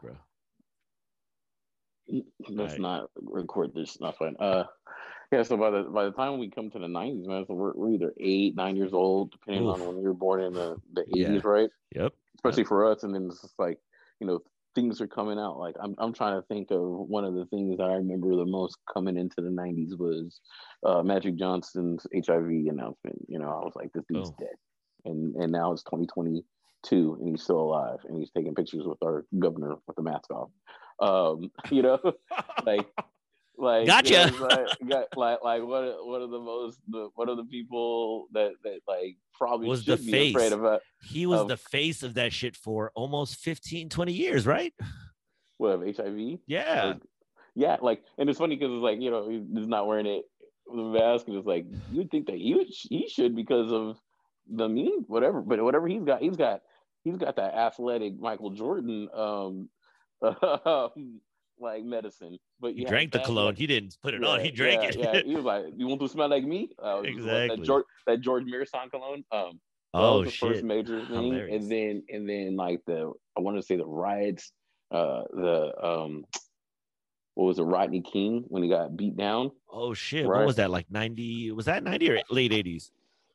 bro. Let's Right. not record this. That's fine. Uh, yeah. So by the by the time we come to the nineties, man, so we're, we're either eight, nine years old, depending on when you were born in the the Yeah. eighties, right? Yep. Especially for us, and then it's just like you know things are coming out. Like I'm I'm trying to think of one of the things that I remember the most coming into the nineties was uh, Magic Johnson's HIV announcement. You know, I was like, this dude's Oh. dead, and and now it's 2022, and he's still alive, and he's taking pictures with our governor with the mask off. Um, you know, like like Gotcha. you know, like, got, like like what are- what are the most the what are the people that that like probably Was the face. afraid of uh, He was Of- the face of that shit for almost 15, 20 years, right? what of HIV? Yeah. Like, yeah, like, and it's funny because it's like you know he's not wearing it with the mask, and it's like you'd think that he would, he should because of the immune whatever, but whatever he's got, he's got he's got that athletic Michael Jordan um like medicine. But He drank the cologne. like, He didn't put it on. He drank yeah, it. Yeah, he was like, "You want to smell like me?" Uh, Exactly. That George, that George Mirson cologne. Um, oh the shit. first major thing, Hilarious. and then and then like the I want to say the riots, uh, the um, what was it, Rodney King when he got beat down. Oh shit. Right. What was that? Like 90? Was that 90 or late 80s?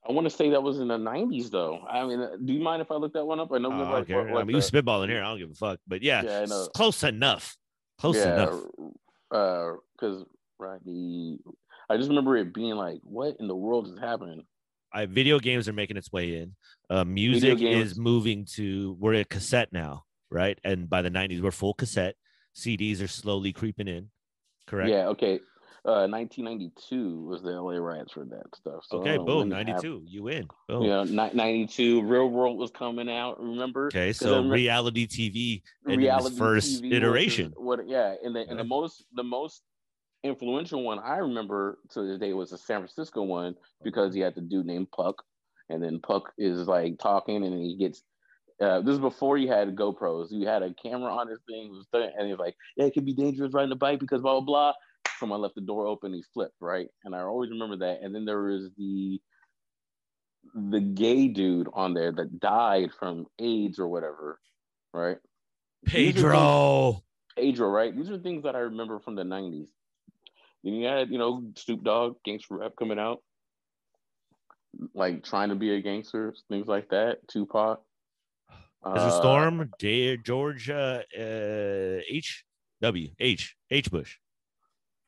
I want to say that was in the '90s though. I mean, uh, do you mind if I look that one up? I know Oh, we're like, what- I mean, you the- spitballing here. I don't give a fuck. But yeah, Yeah, close enough. Close enough. uh, because Rodney, I just remember it being like, what in the world is happening? I, video games are making its way in. Uh, music is moving to we're at cassette now, right? And by the 90s, we're full cassette. CDs are slowly creeping in. Correct. Yeah, okay. Uh, 1992 was the LA riots for that stuff. So okay. Boom. it happened. 92. You win. Boom. You know, ni- 92, Real World was coming out. Remember? Okay, So remember- reality TV in reality its first TV iteration. what? Yeah, and the and the most the most influential one I remember to this day was the San Francisco one because he had the dude named Puck, and then Puck is like talking, and he gets. Uh, this is before you had GoPros. You had a camera on his thing, was th- and he's like, "Yeah, it could be dangerous riding a bike because blah blah blah." Someone left the door open. He flipped right, and I always remember that. And then there was the the gay dude on there that died from AIDS or whatever, right? Are things- Pedro. Pedro, right? These are things that I remember from the '90s. Then you had, you know, Snoop Dogg, gangster rap coming out, like trying to be a gangster, things like that. Tupac, Uh, a storm? J- George uh, uh, H W H H Bush.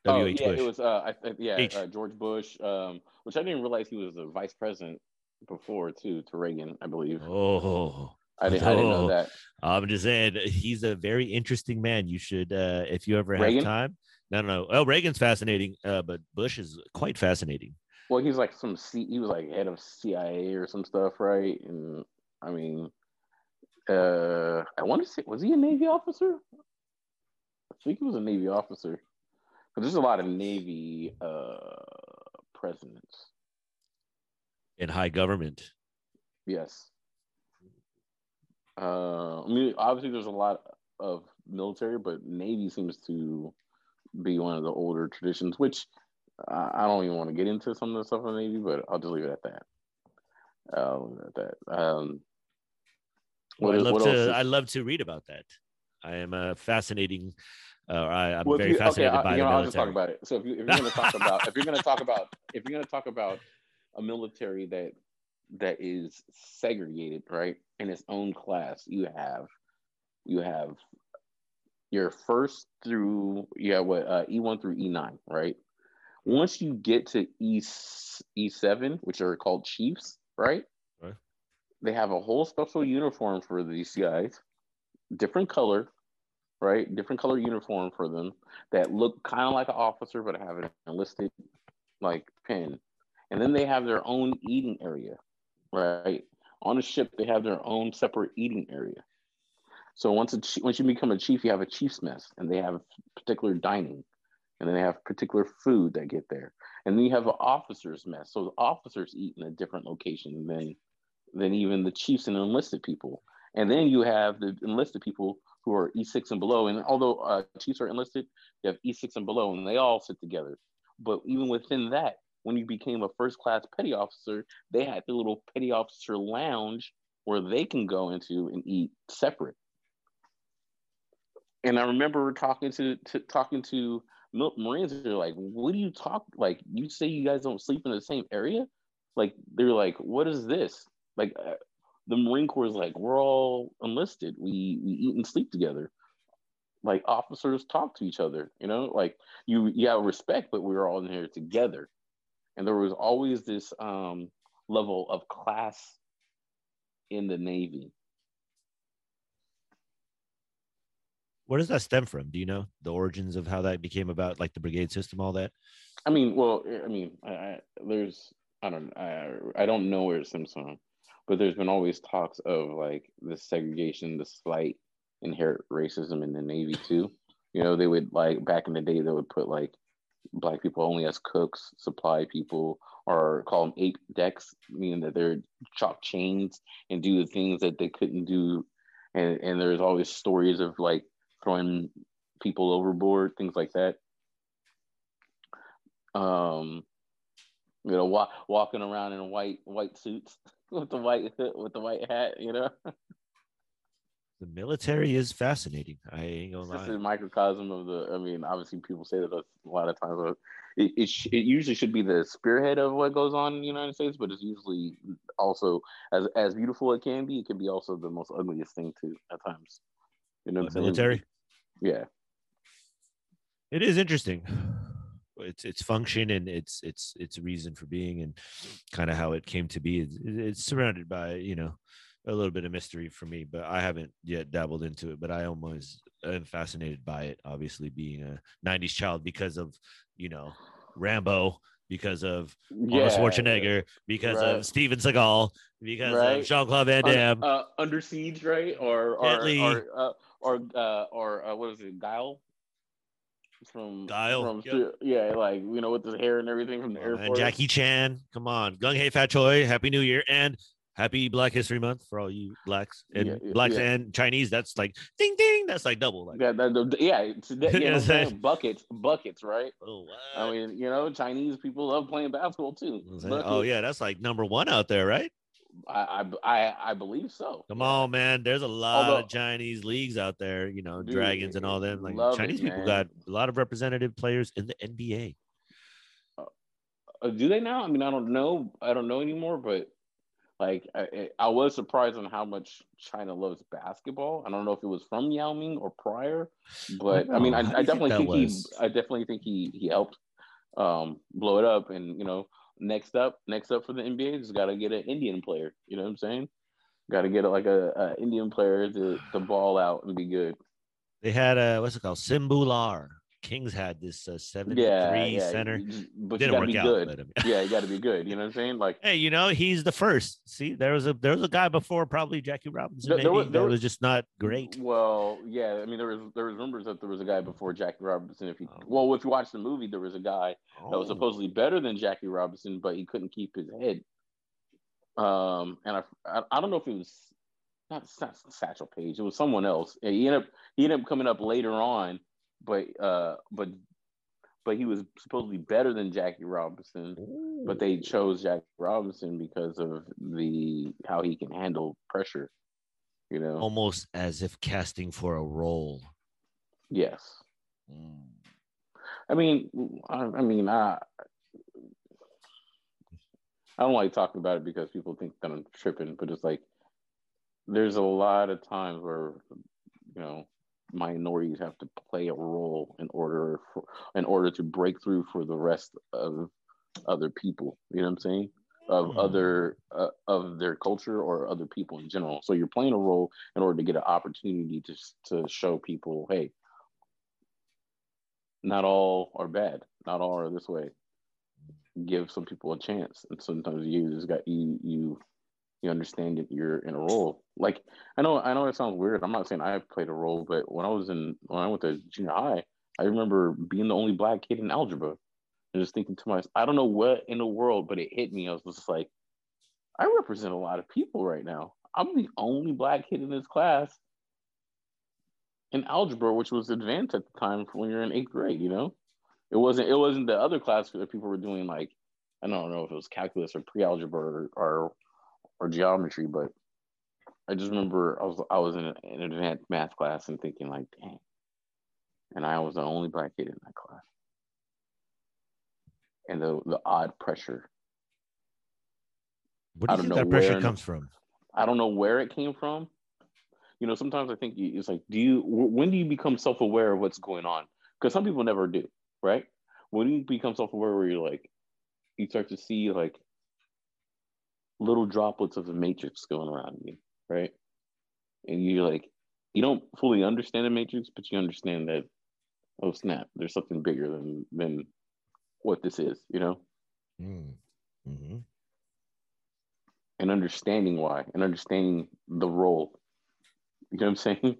Oh, W H yeah, Bush. it was. Uh, I, yeah, H. uh, George Bush, um, which I didn't realize he was the vice president before too to Reagan, I believe. oh, I didn't. I didn't know oh. that. I'm just saying he's a very interesting man. You should, uh, if you ever have Reagan? time. No, no, no. Oh, Reagan's fascinating, uh, but Bush is quite fascinating. Well, he's like some. C, he was like head of CIA or some stuff, right? And I mean, uh, I want to say, was he a Navy officer? I think he was a Navy officer. There's a lot of Navy uh, presidents. in high government. Yes. Uh, I mean, obviously, there's a lot of military, but Navy seems to be one of the older traditions, which I I don't even want to get into some of the stuff in the Navy, but I'll just leave it at that. I'll leave it at that. Um, Well, I what- love to. else is- I love to read about that. I am a fascinating. Uh, I, I'm Well, very you- fascinated okay, I- by you the know, I'll just talk about it. So if, you, if you're going to talk about, if you're going to talk about, if you're going to talk about a military that that is segregated, right, in its own class, you have you have your first through yeah what uh, E1 through E9, right? Once you get to E E7, which are called chiefs, right? Right. They have a whole special uniform for these guys, different color, right? Different color uniform for them that look kind of like an officer, but have an enlisted like pin. And then they have their own eating area, right? On a ship, they have their own separate eating area. So once a once you become a chief, you have a chief's mess, and they have particular dining, and then they have particular food that get there, and then you have an officer's mess. So the officers eat in a different location than than even the chiefs and enlisted people. And then you have the enlisted people who are E6 and below. And although uh, chiefs are enlisted, you have E6 and below, and they all sit together. But even within that, when you became a first class petty officer, they had the little petty officer lounge where they can go into and eat separate. and I remember talking to, to talking to Marines. They're like, "What do you talk like? You say you guys don't sleep in the same area? Like they're like, what is this? Like uh, the Marine Corps is like, we're all enlisted. We we eat and sleep together. Like officers talk to each other. You know, like you you have respect, but we're all in here together. And there was always this um, level of class in the Navy Where does that stem from? Do you know the origins of how that became about, like the brigade system, all that? I mean, well, I mean, I, I, there's, I don't, I, I don't know where it stems from, but there's been always talks of like the segregation, the slight inherent racism in the Navy too. You know, they would like back in the day, they would put like black people only as cooks, supply people, or call them ape decks, meaning that they're chop chains and do the things that they couldn't do. And, and there's always stories of like throwing people overboard, things like that. Um, you know, wa- walking around in white white suits with the white with the white hat, you know. the military is fascinating. I ain't gonna lie. It's a microcosm of the. I mean, obviously, people say that a lot of times. But it it, sh- it usually should be the spearhead of what goes on in the United States, but it's usually also as as beautiful it can be. It can be also the most ugliest thing too at times. You know, the military. Yeah. It is interesting. It's its function and its its its reason for being and kind of how it came to be. It's, it's surrounded by you know a little bit of mystery for me, but I haven't yet dabbled into it. But I almost am fascinated by it. Obviously, being a '90s child because of you know Rambo, because of yeah, Arnold Schwarzenegger, because right. of Steven Seagal, because right. of Jean Claude Van Damme, uh, Under Siege, right? Or or, or uh, or uh, or uh, what is it, Guile? From from yep. yeah, like you know, with his hair and everything from the oh, Air Force. Jackie Chan, come on, Gung Hei Fat Choi, Happy New Year, and Happy Black History Month for all you blacks and yeah, blacks yeah. and Chinese. That's like ding ding. That's like double. Like yeah, that, yeah, that, you know, buckets, buckets, right? Oh, I mean, you know, Chinese people love playing basketball too. Oh yeah, that's like number one out there, right? I, I I believe so. Come on, man. There's a lot Although, of Chinese leagues out there, you know, dude, dragons and all them. Like Chinese it, people got a lot of representative players in the NBA. Uh, uh, do they now? I mean, I don't know. I don't know anymore, but like I, I was surprised on how much China loves basketball. I don't know if it was from Yao Ming or prior, but I, I mean, I, I definitely think, think he, I definitely think he he helped um, blow it up, and you know, next up, next up for the NBA, just got to get an Indian player. You know what I'm saying? Got to get like a, a, Indian player to to ball out and be good. They had a what's it called, Sim Bhullar. Kings had this uh, seven yeah, three yeah. center. But Didn't work out. Good. yeah, you got to be good. You know what I'm saying? Like, hey, you know, he's the first. See, there was a there was a guy before, probably Jackie Robinson. Maybe, there was, there was, was just not great. Well, yeah, I mean, there was there was rumors that there was a guy before Jackie Robinson. If you oh. well, if you watch the movie, there was a guy oh. that was oh. supposedly better than Jackie Robinson, but he couldn't keep his head. Um, and I I, I don't know if it was not, not Satchel Paige. It was someone else. He ended up he ended up coming up later on but uh, but but he was supposedly better than Jackie Robinson. Ooh. But they chose Jackie Robinson because of the how he can handle pressure. You know, almost as if casting for a role. Yes. Mm. I mean, I, I mean, I I don't like talking about it because people think that I'm tripping, but it's like there's a lot of times where you know minorities have to play a role in order for in order to break through for the rest of other people you know what i'm saying? Of mm. other uh, of their culture or other people in general. So you're playing a role in order to get an opportunity to to show people hey not all are bad not all are this way. Give some people a chance and sometimes you just got you you you understand that you're in a role. Like I know I know it sounds weird. I'm not saying I played a role, but when I was in when I went to junior high, I remember being the only black kid in algebra and just thinking to myself, I don't know what in the world, but it hit me. I was just like, I represent a lot of people right now. I'm the only black kid in this class in algebra, which was advanced at the time when you're in eighth grade, you know? It wasn't it wasn't the other class that people were doing like I don't know if it was calculus or pre-algebra or, or or geometry, but I just remember I was I was in an, advanced math class and thinking like, dang, and I was the only black kid in that class. And the the odd pressure. What do I you don't think know that pressure comes from? I don't know where it came from. You know, sometimes I think it's like, do you when do you become self aware of what's going on? Because some people never do, right? When you become self aware, where you're like, you start to see like little droplets of the matrix going around you, right? And you're like, you don't fully understand the matrix, but you understand that, oh snap, there's something bigger than than what this is, you know, Mm. hmm and understanding why, and understanding the role. You know what I'm saying?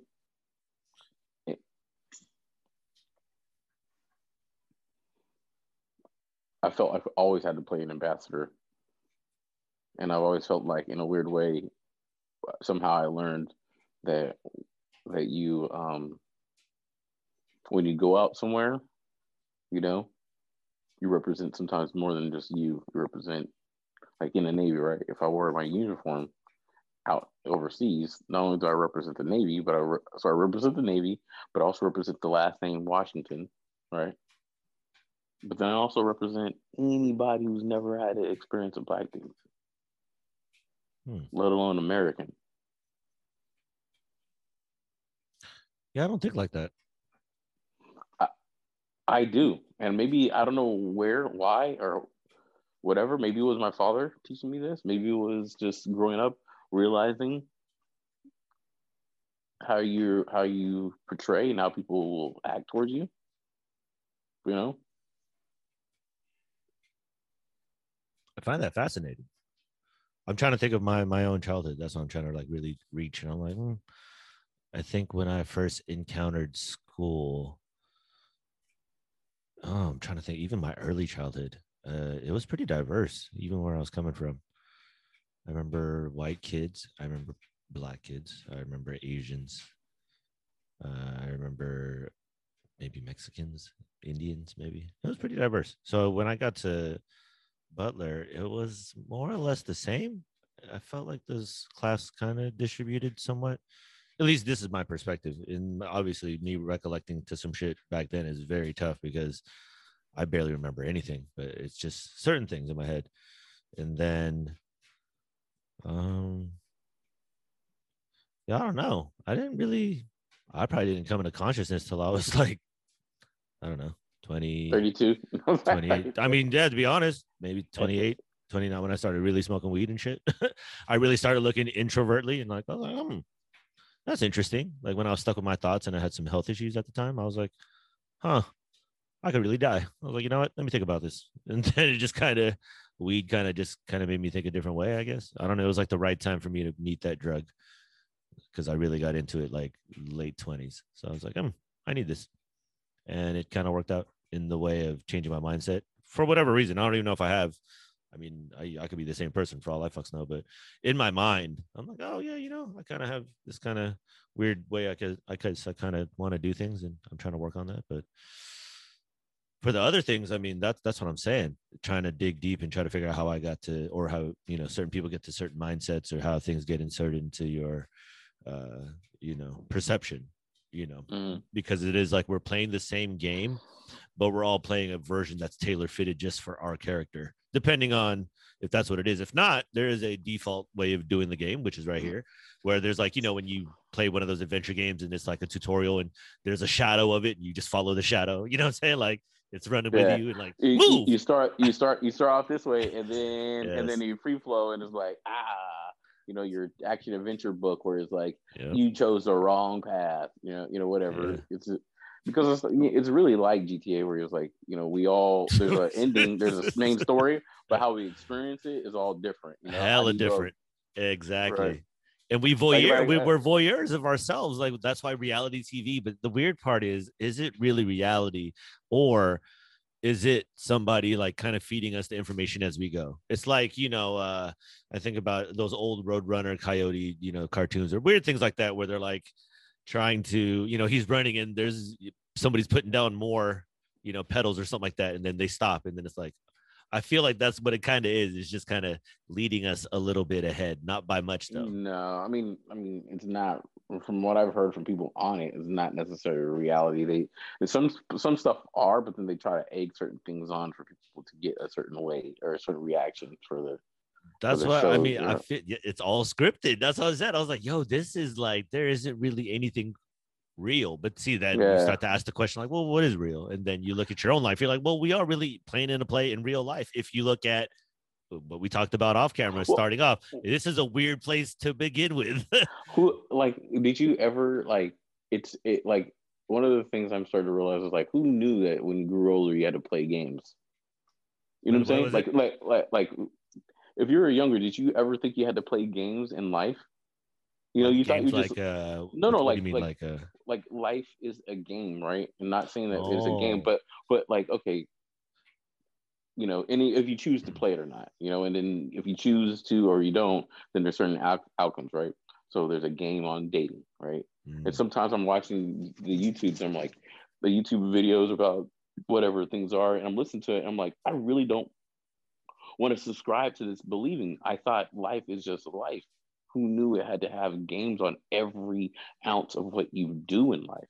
I felt I've always had to play an ambassador. And I've always felt like in a weird way, somehow I learned that that you um when you go out somewhere, you know, you represent sometimes more than just you. You represent like in the Navy, right? If I wore my uniform out overseas, not only do I represent the Navy, but I re- so I represent the Navy, but also represent the last name Washington, right? But then I also represent anybody who's never had an experience of black things, Hmm. let alone American. Yeah, I don't think like that. I do, and maybe I don't know where, why, or whatever. Maybe it was my father teaching me this. Maybe it was just growing up realizing how you how you portray and how people will act towards you. You know, I find that fascinating. I'm trying to think of my my own childhood. That's what I'm trying to like really reach. And I'm like, hmm. I think when I first encountered school, oh, I'm trying to think. Even my early childhood, uh, it was pretty diverse. Even where I was coming from, I remember white kids. I remember black kids. I remember Asians. Uh, I remember maybe Mexicans, Indians, maybe. It was pretty diverse. So when I got to Butler, it was more or less the same. I felt like this class kind of distributed somewhat. At least this is my perspective. And obviously, me recollecting to some shit back then is very tough because I barely remember anything, but it's just certain things in my head. And then, um, yeah, I don't know. I didn't really, I probably didn't come into consciousness till I was like, I don't know, 20, thirty-two. 28 i mean yeah to be honest maybe 28 29 when i started really smoking weed and shit. I really started looking introvertly and like oh um, that's interesting. Like when i was stuck with my thoughts and i had some health issues at the time i was like huh i could really die. I was like you know what? Let me think about this. And then it just kind of weed kind of just kind of made me think a different way i guess. I don't know. It was like the right time for me to meet that drug because i really got into it like late 20s so i was like um i need this. And it kind of worked out in the way of changing my mindset for whatever reason. I don't even know if I have. I mean, I, I could be the same person for all I fucks know, but in my mind, I'm like, oh yeah, you know, I kind of have this kind of weird way I could, I could, I kind of want to do things, and I'm trying to work on that. But for the other things, I mean, that's that's what I'm saying. Trying to dig deep and try to figure out how I got to, or how you know, certain people get to certain mindsets, or how things get inserted into your, uh, you know, perception. You know, Mm, because it is like we're playing the same game, but we're all playing a version that's tailor fitted just for our character, depending on if that's what it is. If not, there is a default way of doing the game, which is right here, where there's like, you know, when you play one of those adventure games and it's like a tutorial and there's a shadow of it and you just follow the shadow. You know what I'm saying? Like it's running Yeah. with you and like you, move. you start you start you start off this way and then and then you free flow and it's like ah you know your action adventure book where it's like Yeah. you chose the wrong path you know you know whatever Yeah. it's because it's it's really like GTA where it's like you know we all there's an ending there's a main story but how we experience it is all different you know hella you go- different. Exactly. Right. And we voyeur, like, we, uh, we're voyeurs of ourselves. Like that's why reality TV. But the weird part is, is it really reality, or is it somebody like kind of feeding us the information as we go? It's like you know, uh, I think about those old Roadrunner, Coyote, you know, cartoons or weird things like that, where they're like trying to, you know, he's running and there's somebody's putting down more, you know, pedals or something like that, and then they stop, and then it's like, I feel like that's what it kind of is. It's just kind of leading us a little bit ahead, not by much though. No, I mean, I mean, it's not. From what I've heard from people on it, it's not necessarily a reality. They some some stuff are, but then they try to egg certain things on for people to get a certain way or a certain reaction for the. That's what shows, I mean. I fit. It's all scripted. That's what I said. I was like, "Yo, this is like there isn't really anything real. But see, then yeah. you start to ask the question like, well, what is real? And then you look at your own life. You're like, well, we are really playing in a play in real life. If you look at what we talked about off camera well, starting off, this is a weird place to begin with. who like did you ever like it's it like one of the things I'm starting to realize is like who knew that when you grew older you had to play games? You know what, what I'm saying? Like, like like like if you were younger, did you ever think you had to play games in life? You know, you thought you just like uh, no, no, like mean, like, like a like life is a game, right? I'm not saying that oh. it's a game, but but like okay, you know, any if you choose to play it or not, you know, and then if you choose to or you don't, then there's certain out- outcomes, right? So there's a game on dating, right? Mm. And sometimes I'm watching the YouTubes, I'm like the YouTube videos about whatever things are, and I'm listening to it, I'm like, I really don't want to subscribe to this believing. I thought life is just life who knew it had to have games on every ounce of what you do in life?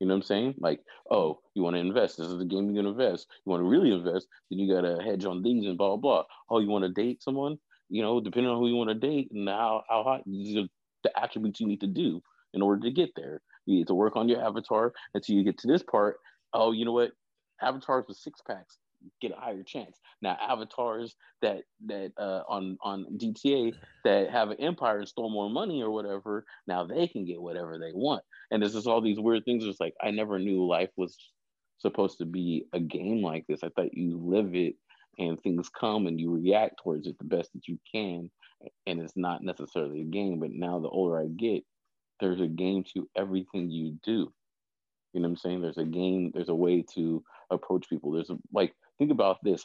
You know what I'm saying? Like, oh, you want to invest. This is the game you're going to invest. You want to really invest, then you got to hedge on things and blah, blah, blah. Oh, you want to date someone? You know, depending on who you want to date and how, how hot, these the attributes you need to do in order to get there. You need to work on your avatar until you get to this part. Oh, you know what? Avatars with six packs get a higher chance. Now avatars that that uh, on on GTA that have an empire and stole more money or whatever, now they can get whatever they want. And there's just all these weird things. It's like I never knew life was supposed to be a game like this. I thought you live it and things come and you react towards it the best that you can. And it's not necessarily a game. But now the older I get, there's a game to everything you do. You know what I'm saying? There's a game, there's a way to approach people. There's a, like think about this.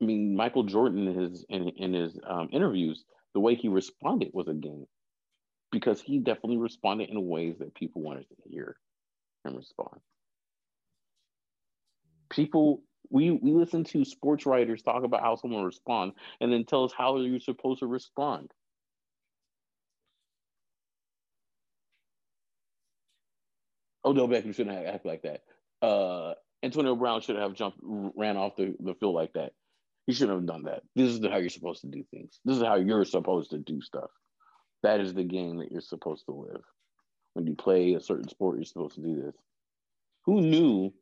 I mean, Michael Jordan in his in, in his um, interviews, the way he responded was a game, because he definitely responded in ways that people wanted to hear him respond. People, we we listen to sports writers talk about how someone respond, and then tell us how you're supposed to respond. Odell Beckham shouldn't act like that. Uh, Antonio Brown should have jumped, ran off the, the field like that. He shouldn't have done that. This is how you're supposed to do things. This is how you're supposed to do stuff. That is the game that you're supposed to live. When you play a certain sport, you're supposed to do this. Who knew?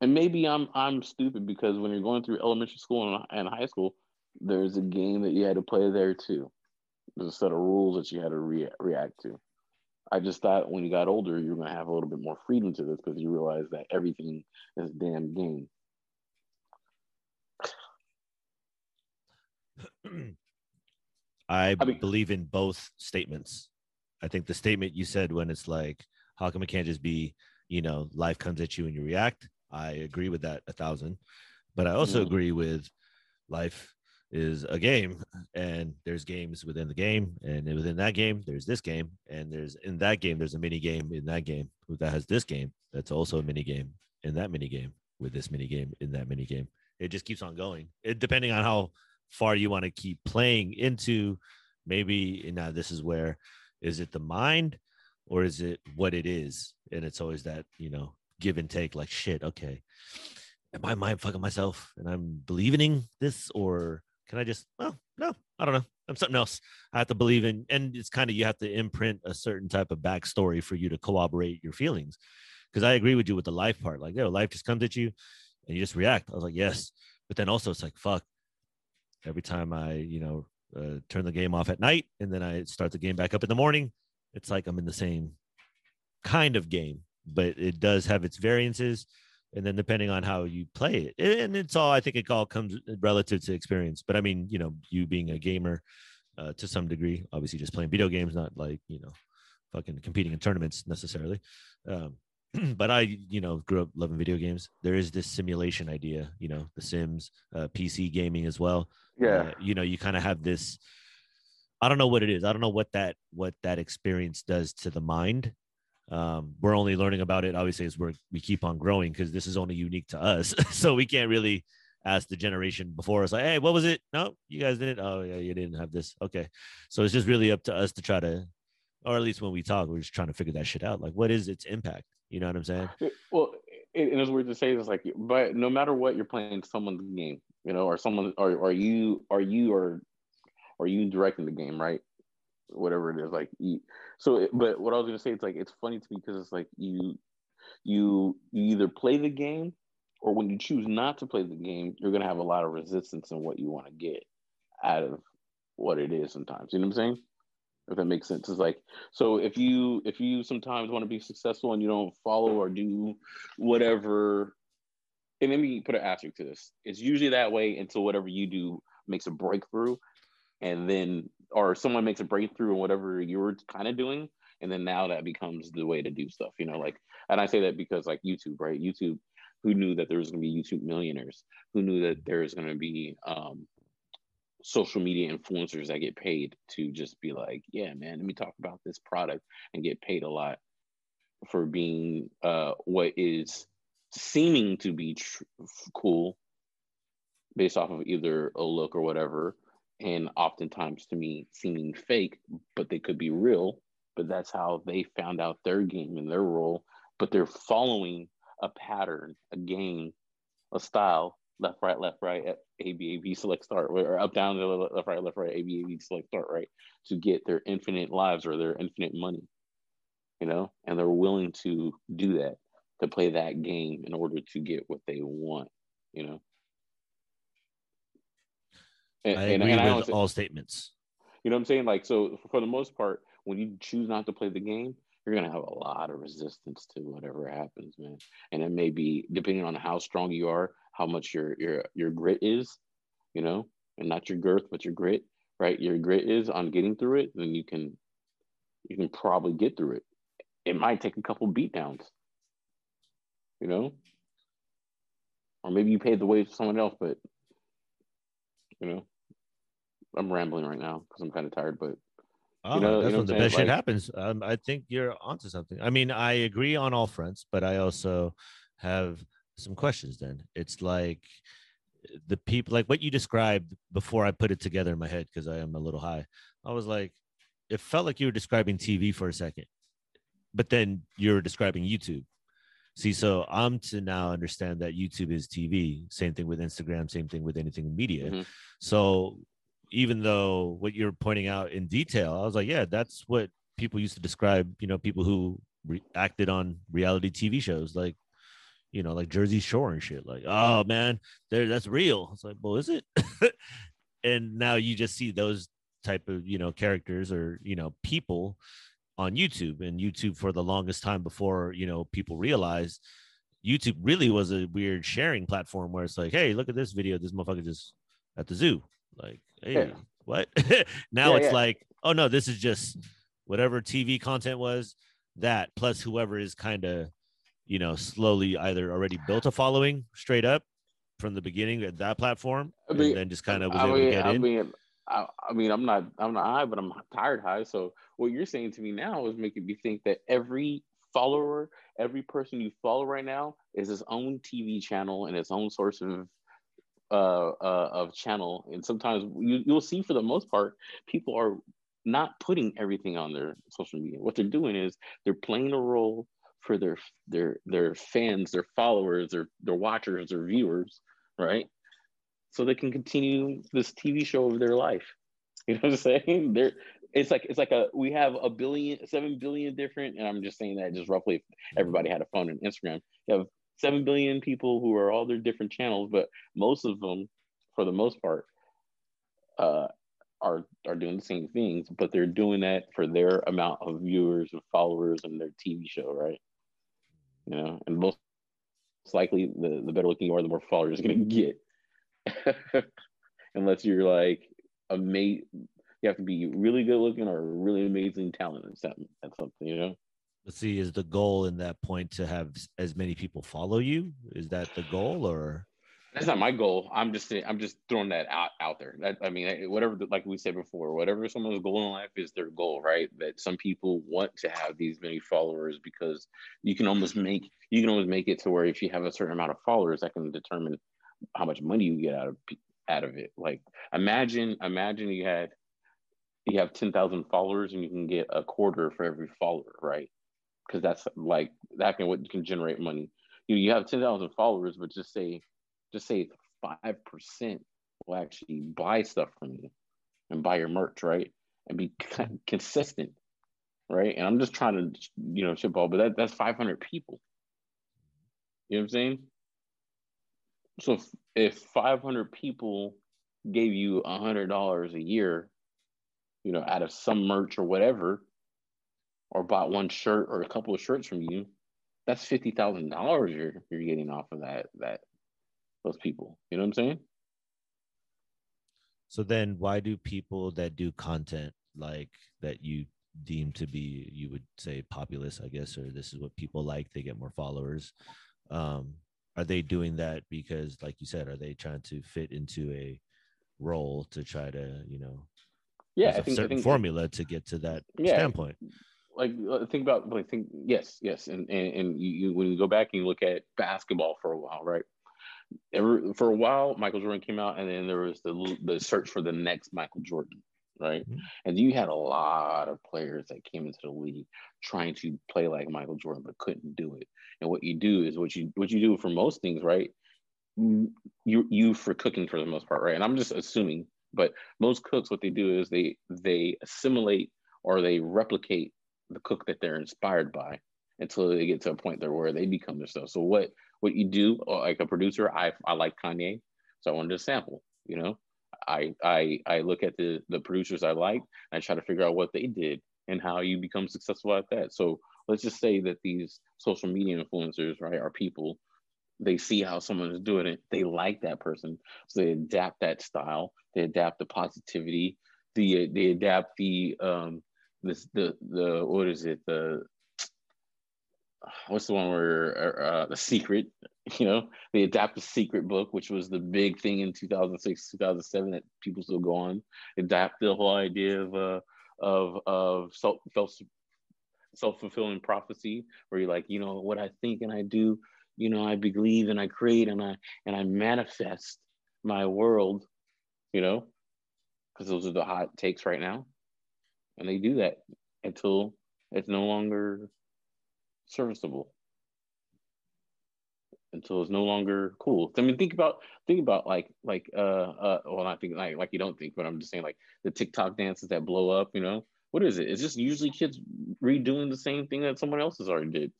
And maybe I'm I'm stupid because when you're going through elementary school and, and high school, there's a game that you had to play there too. There's a set of rules that you had to re- react to. I just thought when you got older, you're going to have a little bit more freedom to this because you realize that everything is a damn game. I, I mean, believe in both statements. I think the statement you said when it's like, how come it can't just be, you know, life comes at you and you react? I agree with that a thousand. But I also mm-hmm. agree with life is a game and there's games within the game and within that game there's this game and there's in that game there's a mini game in that game that has this game that's also a mini game in that mini game with this mini game in that mini game. It just keeps on going. It, depending on how far you want to keep playing into maybe now this is where is it the mind or is it what it is? And it's always that you know give and take like shit okay am i mind fucking myself and i'm believing this or can I just, well, no, I don't know. I'm something else. I have to believe in, and it's kind of you have to imprint a certain type of backstory for you to corroborate your feelings. Because I agree with you with the life part. Like, yo, life just comes at you and you just react. I was like, yes. But then also it's like, fuck. Every time I, you know, uh, turn the game off at night and then I start the game back up in the morning, it's like I'm in the same kind of game, but it does have its variances and then depending on how you play it and it's all i think it all comes relative to experience but i mean you know you being a gamer uh, to some degree obviously just playing video games not like you know fucking competing in tournaments necessarily um, but i you know grew up loving video games. There is this simulation idea you know the sims uh, pc gaming as well yeah. uh, you know you kind of have this i don't know what it is i don't know what that what that experience does to the mind um, we're only learning about it obviously as we're we keep on growing because this is only unique to us so we can't really ask the generation before us, like, hey, what was it? No, you guys didn't. Oh, yeah, you didn't have this. Okay. So it's just really up to us to try to, or at least when we talk, we're just trying to figure that shit out. Like, what is its impact? You know what I'm saying? Well, it, and it's weird to say this, like, but no matter what, you're playing someone's game, you know, or someone, or are you, are you, or are you directing the game, right? Whatever it is, like, you, so. But what I was gonna say, it's like it's funny to me because it's like you, you, you either play the game, or when you choose not to play the game, you're gonna have a lot of resistance in what you want to get out of what it is. Sometimes, you know what I'm saying? if that makes sense it's like so if you if you sometimes want to be successful and you don't follow or do whatever and let me put an asterisk to this it's usually that way until whatever you do makes a breakthrough and then or someone makes a breakthrough in whatever you're kind of doing and then now that becomes the way to do stuff you know like and i say that because like youtube right youtube who knew that there was going to be youtube millionaires who knew that there's going to be um, social media influencers that get paid to just be like, yeah, man, let me talk about this product and get paid a lot for being uh, what is seeming to be tr- cool based off of either a look or whatever. And oftentimes to me, seeming fake, but they could be real. But that's how they found out their game and their role. But they're following a pattern, a game, a style left, right, left, right, A, B, A, B, select start, or up, down, left, right, left, right, A, B, A, B, select start, right, to get their infinite lives or their infinite money, you know, and they're willing to do that, to play that game in order to get what they want, you know. And, I agree and, and with I all statements. You know what I'm saying? Like, so for the most part, when you choose not to play the game, you're gonna have a lot of resistance to whatever happens, man. And it may be depending on how strong you are, how much your your your grit is, you know, and not your girth, but your grit, right? Your grit is on getting through it, then you can you can probably get through it. It might take a couple beat downs, you know, or maybe you paid the way for someone else, but you know, I'm rambling right now because I'm kind of tired, but. Oh, you know, that's you know when the best like, shit happens. Um, I think you're onto something. I mean, I agree on all fronts, but I also have some questions then. It's like the people, like what you described before I put it together in my head, because I am a little high. I was like, it felt like you were describing TV for a second, but then you're describing YouTube. See, so I'm to now understand that YouTube is TV. Same thing with Instagram, same thing with anything in media. Mm-hmm. So even though what you're pointing out in detail, I was like, yeah, that's what people used to describe, you know, people who re- acted on reality TV shows. Like you know, like Jersey Shore and shit. Like, oh man, there that's real. It's like, well, is it? and now you just see those type of you know characters or you know people on YouTube and YouTube for the longest time before you know people realized YouTube really was a weird sharing platform where it's like, hey, look at this video, this motherfucker just at the zoo. Like, hey, yeah. what? now yeah, it's yeah. like, oh no, this is just whatever TV content was that plus whoever is kind of you know, slowly either already built a following straight up from the beginning at that platform, I mean, and then just kind of was I able mean, to get I in. Mean, I, I mean, I'm not, I'm not high, but I'm tired high. So what you're saying to me now is making me think that every follower, every person you follow right now is its own TV channel and its own source of uh, uh of channel. And sometimes you, you'll see for the most part, people are not putting everything on their social media. What they're doing is they're playing a role for their their their fans, their followers, their their watchers, their viewers, right? So they can continue this TV show of their life. You know what I'm saying? They're it's like it's like a we have a billion, seven billion different, and I'm just saying that just roughly everybody had a phone and Instagram. You have seven billion people who are all their different channels, but most of them, for the most part, uh, are are doing the same things, but they're doing that for their amount of viewers and followers and their TV show, right? you know, and most likely the, the better looking you are, the more followers you're to get. Unless you're like a mate you have to be really good looking or really amazing talent at something, at something, you know? Let's see, is the goal in that point to have as many people follow you? Is that the goal or? that's not my goal. I'm just I'm just throwing that out out there. That, I mean, whatever, like we said before, whatever someone's goal in life is their goal, right? That some people want to have these many followers because you can almost make you can almost make it to where if you have a certain amount of followers, that can determine how much money you get out of out of it. Like imagine imagine you had you have 10,000 followers and you can get a quarter for every follower, right? Because that's like that can what can generate money. You you have 10,000 followers, but just say just say five percent will actually buy stuff from you and buy your merch, right? And be consistent, right? And I'm just trying to you know ship all, but that, that's 500 people. You know what I'm saying? So if, if 500 people gave you a $100 a year, you know, out of some merch or whatever, or bought one shirt or a couple of shirts from you, that's fifty thousand dollars you're you're getting off of that that those people. You know what I'm saying? So then why do people that do content like that you deem to be you would say populist, I guess, or this is what people like, they get more followers. Um, are they doing that because like you said, are they trying to fit into a role to try to, you know, yeah, I think, certain I think formula to get to that yeah, standpoint. Like uh, think about like think yes, yes. And and, and you, when you go back and you look at basketball for a while, right? Ever, for a while, Michael Jordan came out, and then there was the the search for the next Michael Jordan, right? Mm-hmm. And you had a lot of players that came into the league trying to play like Michael Jordan, but couldn't do it. And what you do is what you what you do for most things, right? You you for cooking for the most part, right? And I'm just assuming, but most cooks, what they do is they they assimilate or they replicate the cook that they're inspired by until they get to a point there where they become themselves. So what what you do, uh, like a producer, I I like Kanye, so I wanted to sample. You know, I I I look at the the producers I like, I try to figure out what they did and how you become successful at that. So let's just say that these social media influencers, right, are people. They see how someone is doing it. They like that person, so they adapt that style. They adapt the positivity. The they adapt the um this the the what is it? The what's the one where uh, the secret you know? They adapt the secret book which was the big thing in 2006 2007 that people still go on. Adapt the whole idea of uh of of self self-fulfilling prophecy where you're like you know what i think and i do you know i believe and i create and i and i manifest my world you know? Because those are the hot takes right now and they do that until it's no longer serviceable until it's no longer cool. I mean, think about think about like like uh uh well not think like like you don't think, but I'm just saying like the TikTok dances that blow up. You know, what is it? It's just usually kids redoing the same thing that someone else has already did.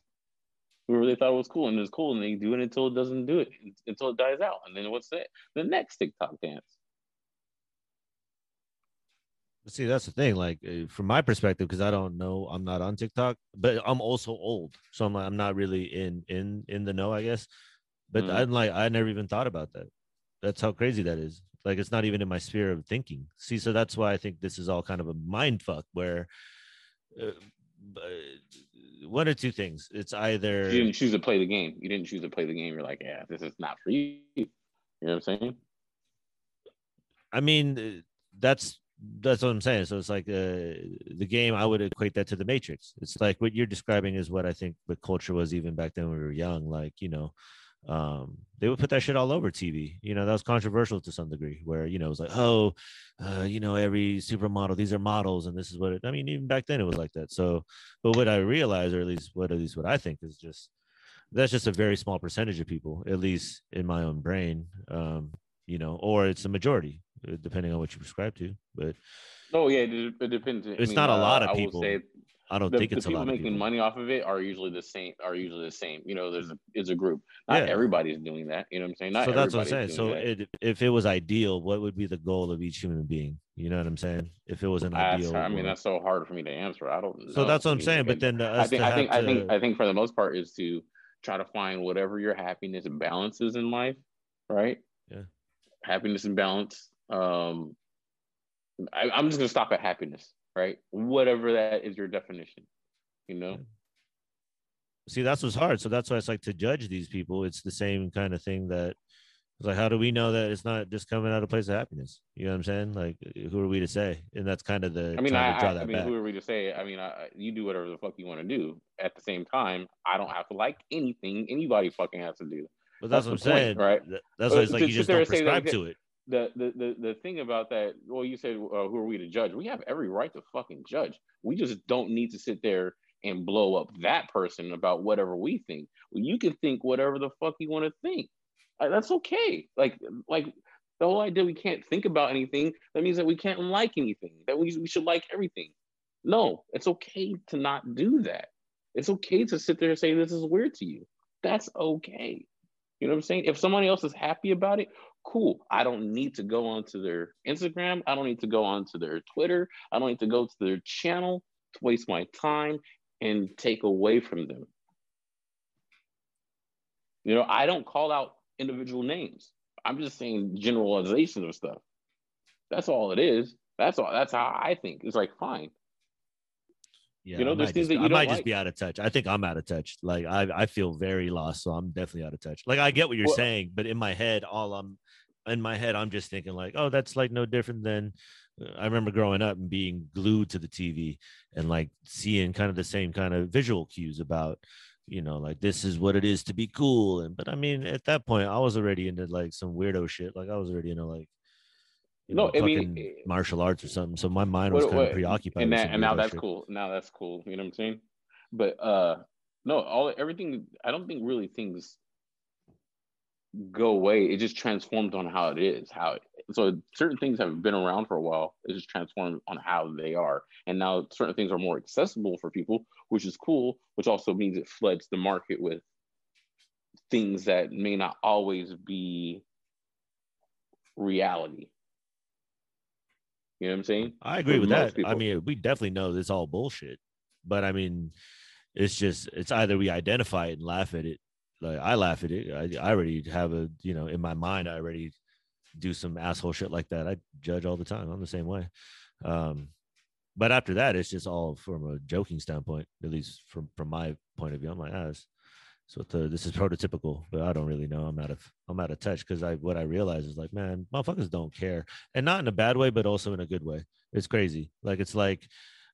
Whoever they thought it was cool and it's cool, and they do it until it doesn't do it until it dies out, and then what's that? The next TikTok dance. See, that's the thing. Like uh, from my perspective, because I don't know, I'm not on TikTok, but I'm also old, so I'm I'm not really in in in the know, I guess. But mm. I'm like, I never even thought about that. That's how crazy that is. Like, it's not even in my sphere of thinking. See, so that's why I think this is all kind of a mind fuck. Where uh, uh one or two things. It's either you didn't choose to play the game. You didn't choose to play the game. You're like, yeah, this is not for you. You know what I'm saying? I mean, uh, that's that's what I'm saying. So it's like uh, the game. I would equate that to the Matrix. It's like what you're describing is what I think the culture was even back then when we were young. Like you know, um, they would put that shit all over TV. You know, that was controversial to some degree. Where you know it was like, oh, uh, you know, every supermodel, these are models, and this is what it. I mean, even back then it was like that. So, but what I realize, or at least what at least what I think is just that's just a very small percentage of people, at least in my own brain. Um, you know, or it's a majority depending on what you prescribe to. But oh yeah, it, it depends. It's I mean, not a uh, lot of people. I, I don't the, think it's people a lot making people. Making money off of it are usually the same. Are usually the same. You know, there's a it's a group. Not yeah. everybody's doing that. You know what I'm saying? Not so that's what I'm saying. So it, if it was ideal, what would be the goal of each human being? You know what I'm saying? If it was an ideal, I mean, that's so hard for me to answer. I don't. So know. that's what I'm saying. But then I think I think. I think I think for the most part is to try to find whatever your happiness and balance is in life, right? Yeah. Happiness and balance. Um, I, I'm just gonna stop at happiness, right? Whatever that is your definition, you know. See, that's what's hard. So that's why it's like to judge these people. It's the same kind of thing that it's like, how do we know that it's not just coming out of place of happiness? You know what I'm saying? Like, who are we to say? And that's kind of the. I mean, I, I, I mean, back. who are we to say? I mean, I, you do whatever the fuck you want to do. At the same time, I don't have to like anything anybody fucking has to do. But that's, That's what I'm saying, point, right? That's why it's like you just don't prescribe to it. The, the the thing about that, well, you said, uh, who are we to judge? We have every right to fucking judge. We just don't need to sit there and blow up that person about whatever we think. Well, you can think whatever the fuck you want to think. Uh, that's okay. Like like the whole idea we can't think about anything. That means that we can't like anything. That we we should like everything. No, it's okay to not do that. It's okay to sit there and say this is weird to you. That's okay. You know what I'm saying? If somebody else is happy about it, cool. I don't need to go onto their Instagram. I don't need to go onto their Twitter. I don't need to go to their channel to waste my time and take away from them. You know, I don't call out individual names. I'm just saying generalizations of stuff. That's all it is. That's all. That's how I think. It's like fine. Yeah, You know, I there's might, things just, that you I might like. just be out of touch. I think I'm out of touch. Like I, I feel very lost, so I'm definitely out of touch. Like I get what you're Well- saying, but in my head, all I'm in my head, I'm just thinking like, oh, that's like no different than uh, I remember growing up and being glued to the TV and like seeing kind of the same kind of visual cues about, you know, like this is what it is to be cool. And but I mean, at that point, I was already into like some weirdo shit. Like I was already into like. You No, I mean, eh, martial arts or something. So my mind was What- kind of preoccupied. and that, and now that's shit. cool. Now that's cool. You know what I'm saying? But uh no, all everything. I don't think really things go away. It just transforms on how it is. How it, so certain things have been around for a while. It just transformed on how they are, and now certain things are more accessible for people, which is cool. Which also means it floods the market with things that may not always be reality. You know what I'm saying? I agree for with that. I mean, we definitely know this all bullshit, but I mean, it's just it's either we identify it and laugh at it. Like I laugh at it. I, I already have a you know in my mind. I already do some asshole shit like that. I judge all the time. I'm the same way. Um, but after that, it's just all from a joking standpoint, at least from from my point of view. I'm like, ah, this, so the, this is prototypical, but I don't really know. I'm out of I'm out of touch because I what I realize is like, man, motherfuckers don't care and not in a bad way, but also in a good way. It's crazy. Like it's like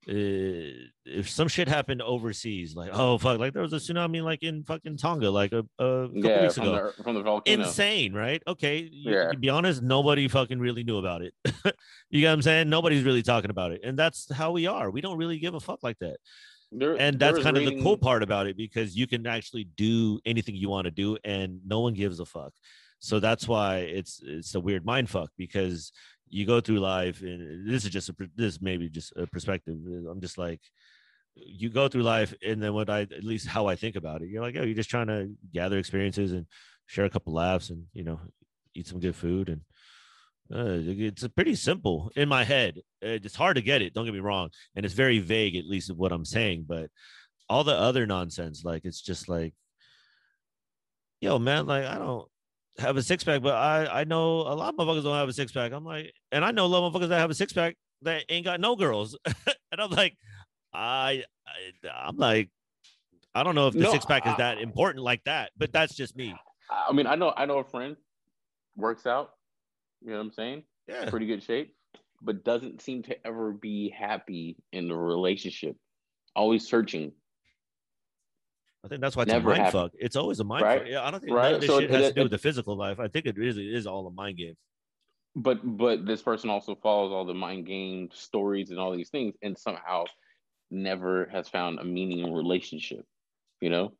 uh, if some shit happened overseas, like oh fuck, like there was a tsunami like in fucking Tonga like a, a couple Yeah, weeks from ago. the from the volcano. Insane, right? Okay, Yeah. to be honest, nobody fucking really knew about it. you get what I'm saying? Nobody's really talking about it, and that's how we are. We don't really give a fuck like that There- and that's kind of the cool part about it because you can actually do anything you want to do and no one gives a fuck. So that's why it's it's a weird mind fuck because you go through life and uh, this is just a this may be just a perspective uh, i'm just like you go through life and then what i at least how i think about it you're like oh you're just trying to gather experiences and share a couple laughs and you know eat some good food and uh, it's pretty simple in my head. It's hard to get it. Don't get me wrong, and it's very vague, at least of what I'm saying. But all the other nonsense, like it's just like, yo, man, like I don't have a six pack, but I I know a lot of motherfuckers don't have a six pack. I'm like, and I know a lot of motherfuckers that have a six pack that ain't got no girls, and I'm like, I, I I'm like, I don't know if the No, six pack is that important like that, but that's just me. I mean, I know I know a friend works out. You know what I'm saying? Yeah. Pretty good shape, but doesn't seem to ever be happy in the relationship. Always searching. I think that's why it's Never a mind fuck. It's always a mind Right? fuck. Yeah, I don't think Right? of this So shit it- has to it- do with the physical life. I think it really is all a mind game. But but this person also follows all the mind game stories and all these things, and somehow never has found a meaning relationship. You know,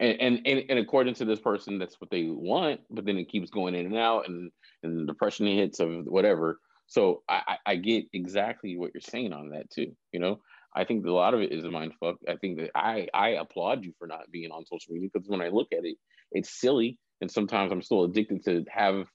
and, and and and according to this person, that's what they want. But then it keeps going in and out, and and depression hits of whatever. So I I get exactly what you're saying on that too. You know, I think a lot of it is a mind fuck. I think that I I applaud you for not being on social media because when I look at it, it's silly, and sometimes I'm still addicted to have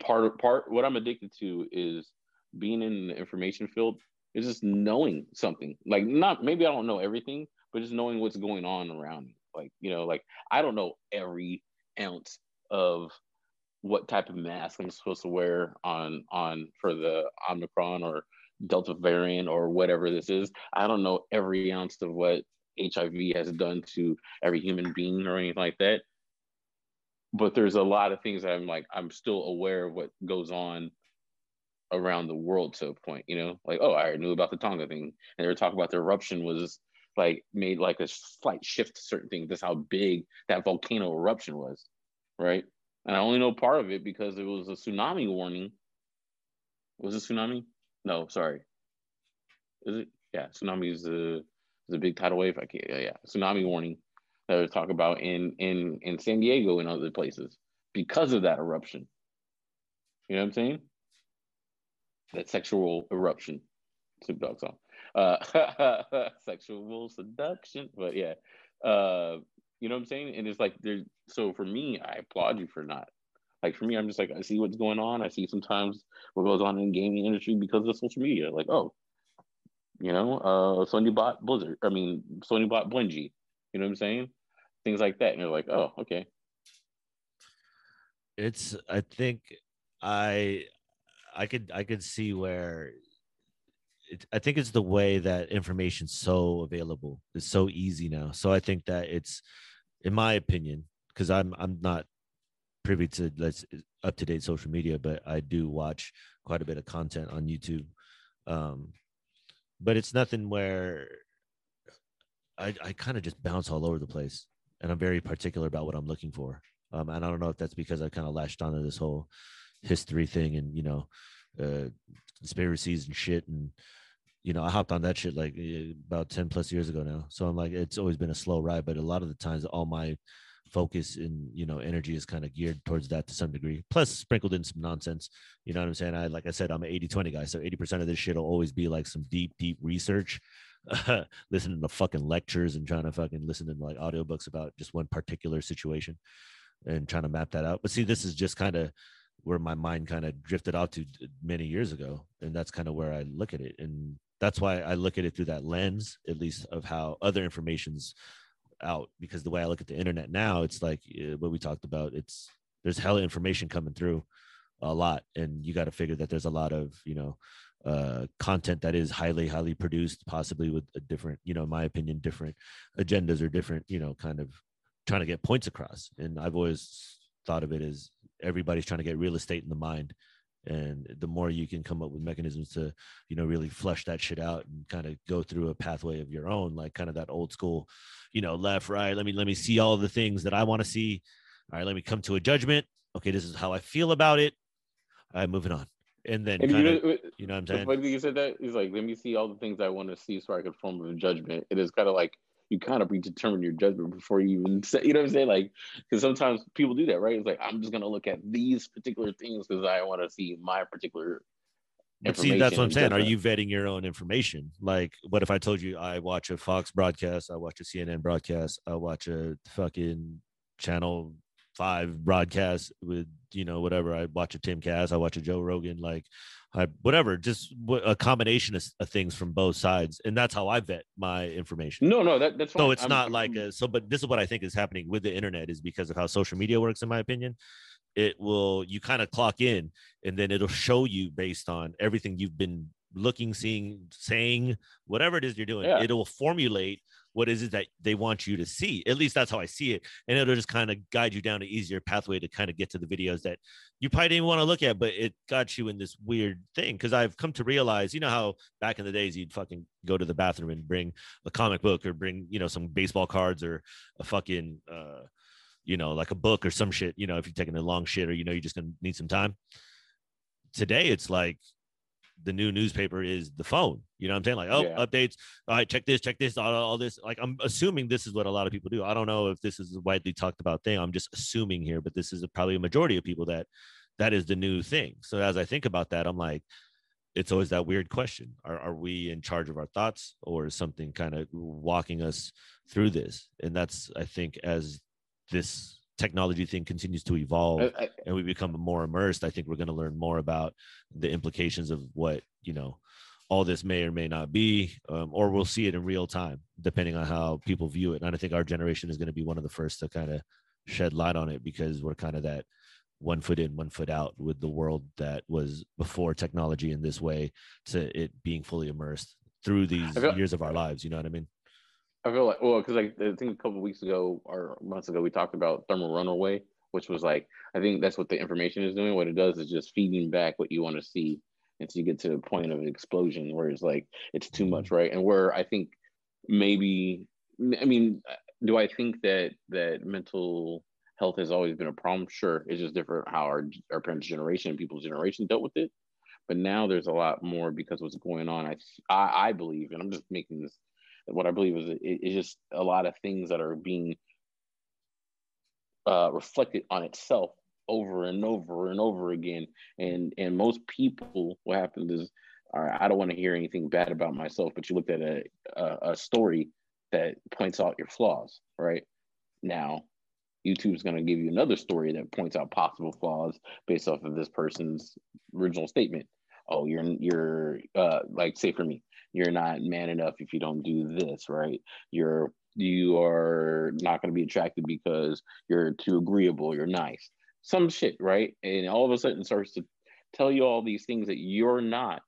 part of part. What I'm addicted to is being in the information field. Is just knowing something. Like not maybe I don't know everything, but just knowing what's going on around me. Like you know, like I don't know every ounce of what type of mask I'm supposed to wear on on for the Omicron or Delta variant or whatever this is. I don't know every ounce of what HIV has done to every human being or anything like that. But there's a lot of things that I'm like, I'm still aware of what goes on around the world to a point, you know, like, oh, I knew about the Tonga thing. And they were talking about the eruption was like made like a slight shift to certain things. That's how big that volcano eruption was. right? And I only know part of it because it was a tsunami warning. Was it tsunami? No, sorry. Is it? Yeah, tsunami is a is a big tidal wave. I can't. Yeah, yeah, tsunami warning that we talk about in in in San Diego and other places because of that eruption. You know what I'm saying? That sexual eruption. Snoop Dogg song. Uh, sexual seduction. But yeah, uh, you know what I'm saying? And it's like there's so for me, I applaud you for not like for me, I'm just like I see what's going on. I see sometimes what goes on in gaming industry because of social media. Like, oh, you know, uh Sony bought Blizzard. I mean, Sony bought Bungie. You know what I'm saying? Things like that. And you're like, oh, okay. It's I think I I could I could see where it, I think it's the way that information's so available. It's so easy now. So I think that it's, in my opinion, because I'm I'm not privy to let's up to date social media, but I do watch quite a bit of content on YouTube. Um, but it's nothing where I I kind of just bounce all over the place, and I'm very particular about what I'm looking for. Um, and I don't know if that's because I kind of latched onto this whole history thing and you know uh, conspiracies and shit and you know, I hopped on that shit like eh, about 10 plus years ago now. So I'm like, it's always been a slow ride, but a lot of the times, all my focus and, you know, energy is kind of geared towards that to some degree, plus sprinkled in some nonsense. You know what I'm saying? I, like I said, I'm an 80 20 guy. So 80% of this shit will always be like some deep, deep research, listening to fucking lectures and trying to fucking listen to like audiobooks about just one particular situation and trying to map that out. But see, this is just kind of, where my mind kind of drifted off to many years ago and that's kind of where i look at it and that's why I look at it through that lens, at least of how other information's out. Because the way I look at the internet now, it's like uh, what we talked about. It's there's hella information coming through, a lot, and you got to figure that there's a lot of you know uh, content that is highly highly produced, possibly with a different, you know, in my opinion, different agendas or different, you know, kind of trying to get points across. And I've always thought of it as everybody's trying to get real estate in the mind. And the more you can come up with mechanisms to you know really flush that shit out and kind of go through a pathway of your own like kind of that old school you know left right let me let me see all the things that i want to see. All right let me come to a judgment. Okay this is how i feel about it. All right moving on. And then and kinda, you, know, you know what i'm saying? you said that is like let me see all the things i want to see so i could form a judgment. It is kind of like you kind of predetermine your judgment before you even say, you know what I'm saying? Like, because sometimes people do that, right? It's like, I'm just going to look at these particular things because I want to see my particular but see, that's what I'm saying. Are you vetting your own information? Like, what if I told you I watch a Fox broadcast, I watch a CNN broadcast, I watch a fucking channel five broadcast with, you know, whatever. I watch a Timcast, I watch a Joe Rogan. Like, I, whatever, just a combination of, of, things from both sides, and that's how I vet my information. No, no, that, that's so. It's I'm, not I'm, like a, so, but this is what I think is happening with the internet is because of how social media works, in my opinion. It will you kind of clock in, and then it'll show you based on everything you've been looking, seeing, saying, whatever it is you're doing. Yeah. It'll formulate what is it that they want you to see? At least that's how i see it. And it'll just kind of guide you down an easier pathway to kind of get to the videos that you probably didn't want to look at but it got you in this weird thing. Because i've come to realize you know how back in the days you'd fucking go to the bathroom and bring a comic book or bring you know some baseball cards or a fucking uh you know like a book or some shit you know if you're taking a long shit or you know you're just gonna need some time. Today it's like the new newspaper is the phone. You know what I'm saying? Like, oh, yeah. updates. All right, check this, check this, all, all, this. Like, I'm assuming this is what a lot of people do. I don't know if this is a widely talked about thing. I'm just assuming here, but this is a, probably a majority of people that that is the new thing. So as I think about that, I'm like, it's always that weird question: Are are we in charge of our thoughts, or is something kind of walking us through this? And that's, I think, as this technology thing continues to evolve I, I, and we become more immersed, I think we're going to learn more about the implications of what, you know, all this may or may not be, um, or we'll see it in real time, depending on how people view it. And I think our generation is going to be one of the first to kind of shed light on it because we're kind of that one foot in, one foot out with the world that was before technology in this way to it being fully immersed through these feel, years of our lives. You know what I mean? I feel like well, because like I think a couple weeks ago or months ago we talked about thermal runaway, which was like I think that's what the information is doing. What it does is just feeding back what you want to see until you get to the point of explosion where it's like it's too much, right? And where I think maybe I mean, do I think that that mental health has always been a problem. Sure, it's just different how our our parents' generation, and people's generation dealt with it. But now there's a lot more because what's going on. I I, I believe, and I'm just making this. What I believe is it, it's just a lot of things that are being uh, reflected on itself over and over and over again. And and most people, what happens is, all right, I don't want to hear anything bad about myself, but you looked at a, a, a story that points out your flaws, right? Now, YouTube is going to give you another story that points out possible flaws based off of this person's original statement. Oh, you're you're uh, like say for me, you're not man enough if you don't do this, right? You're you are not going to be attracted because you're too agreeable, you're nice some shit, right? And all of a sudden starts to tell you all these things that you're not.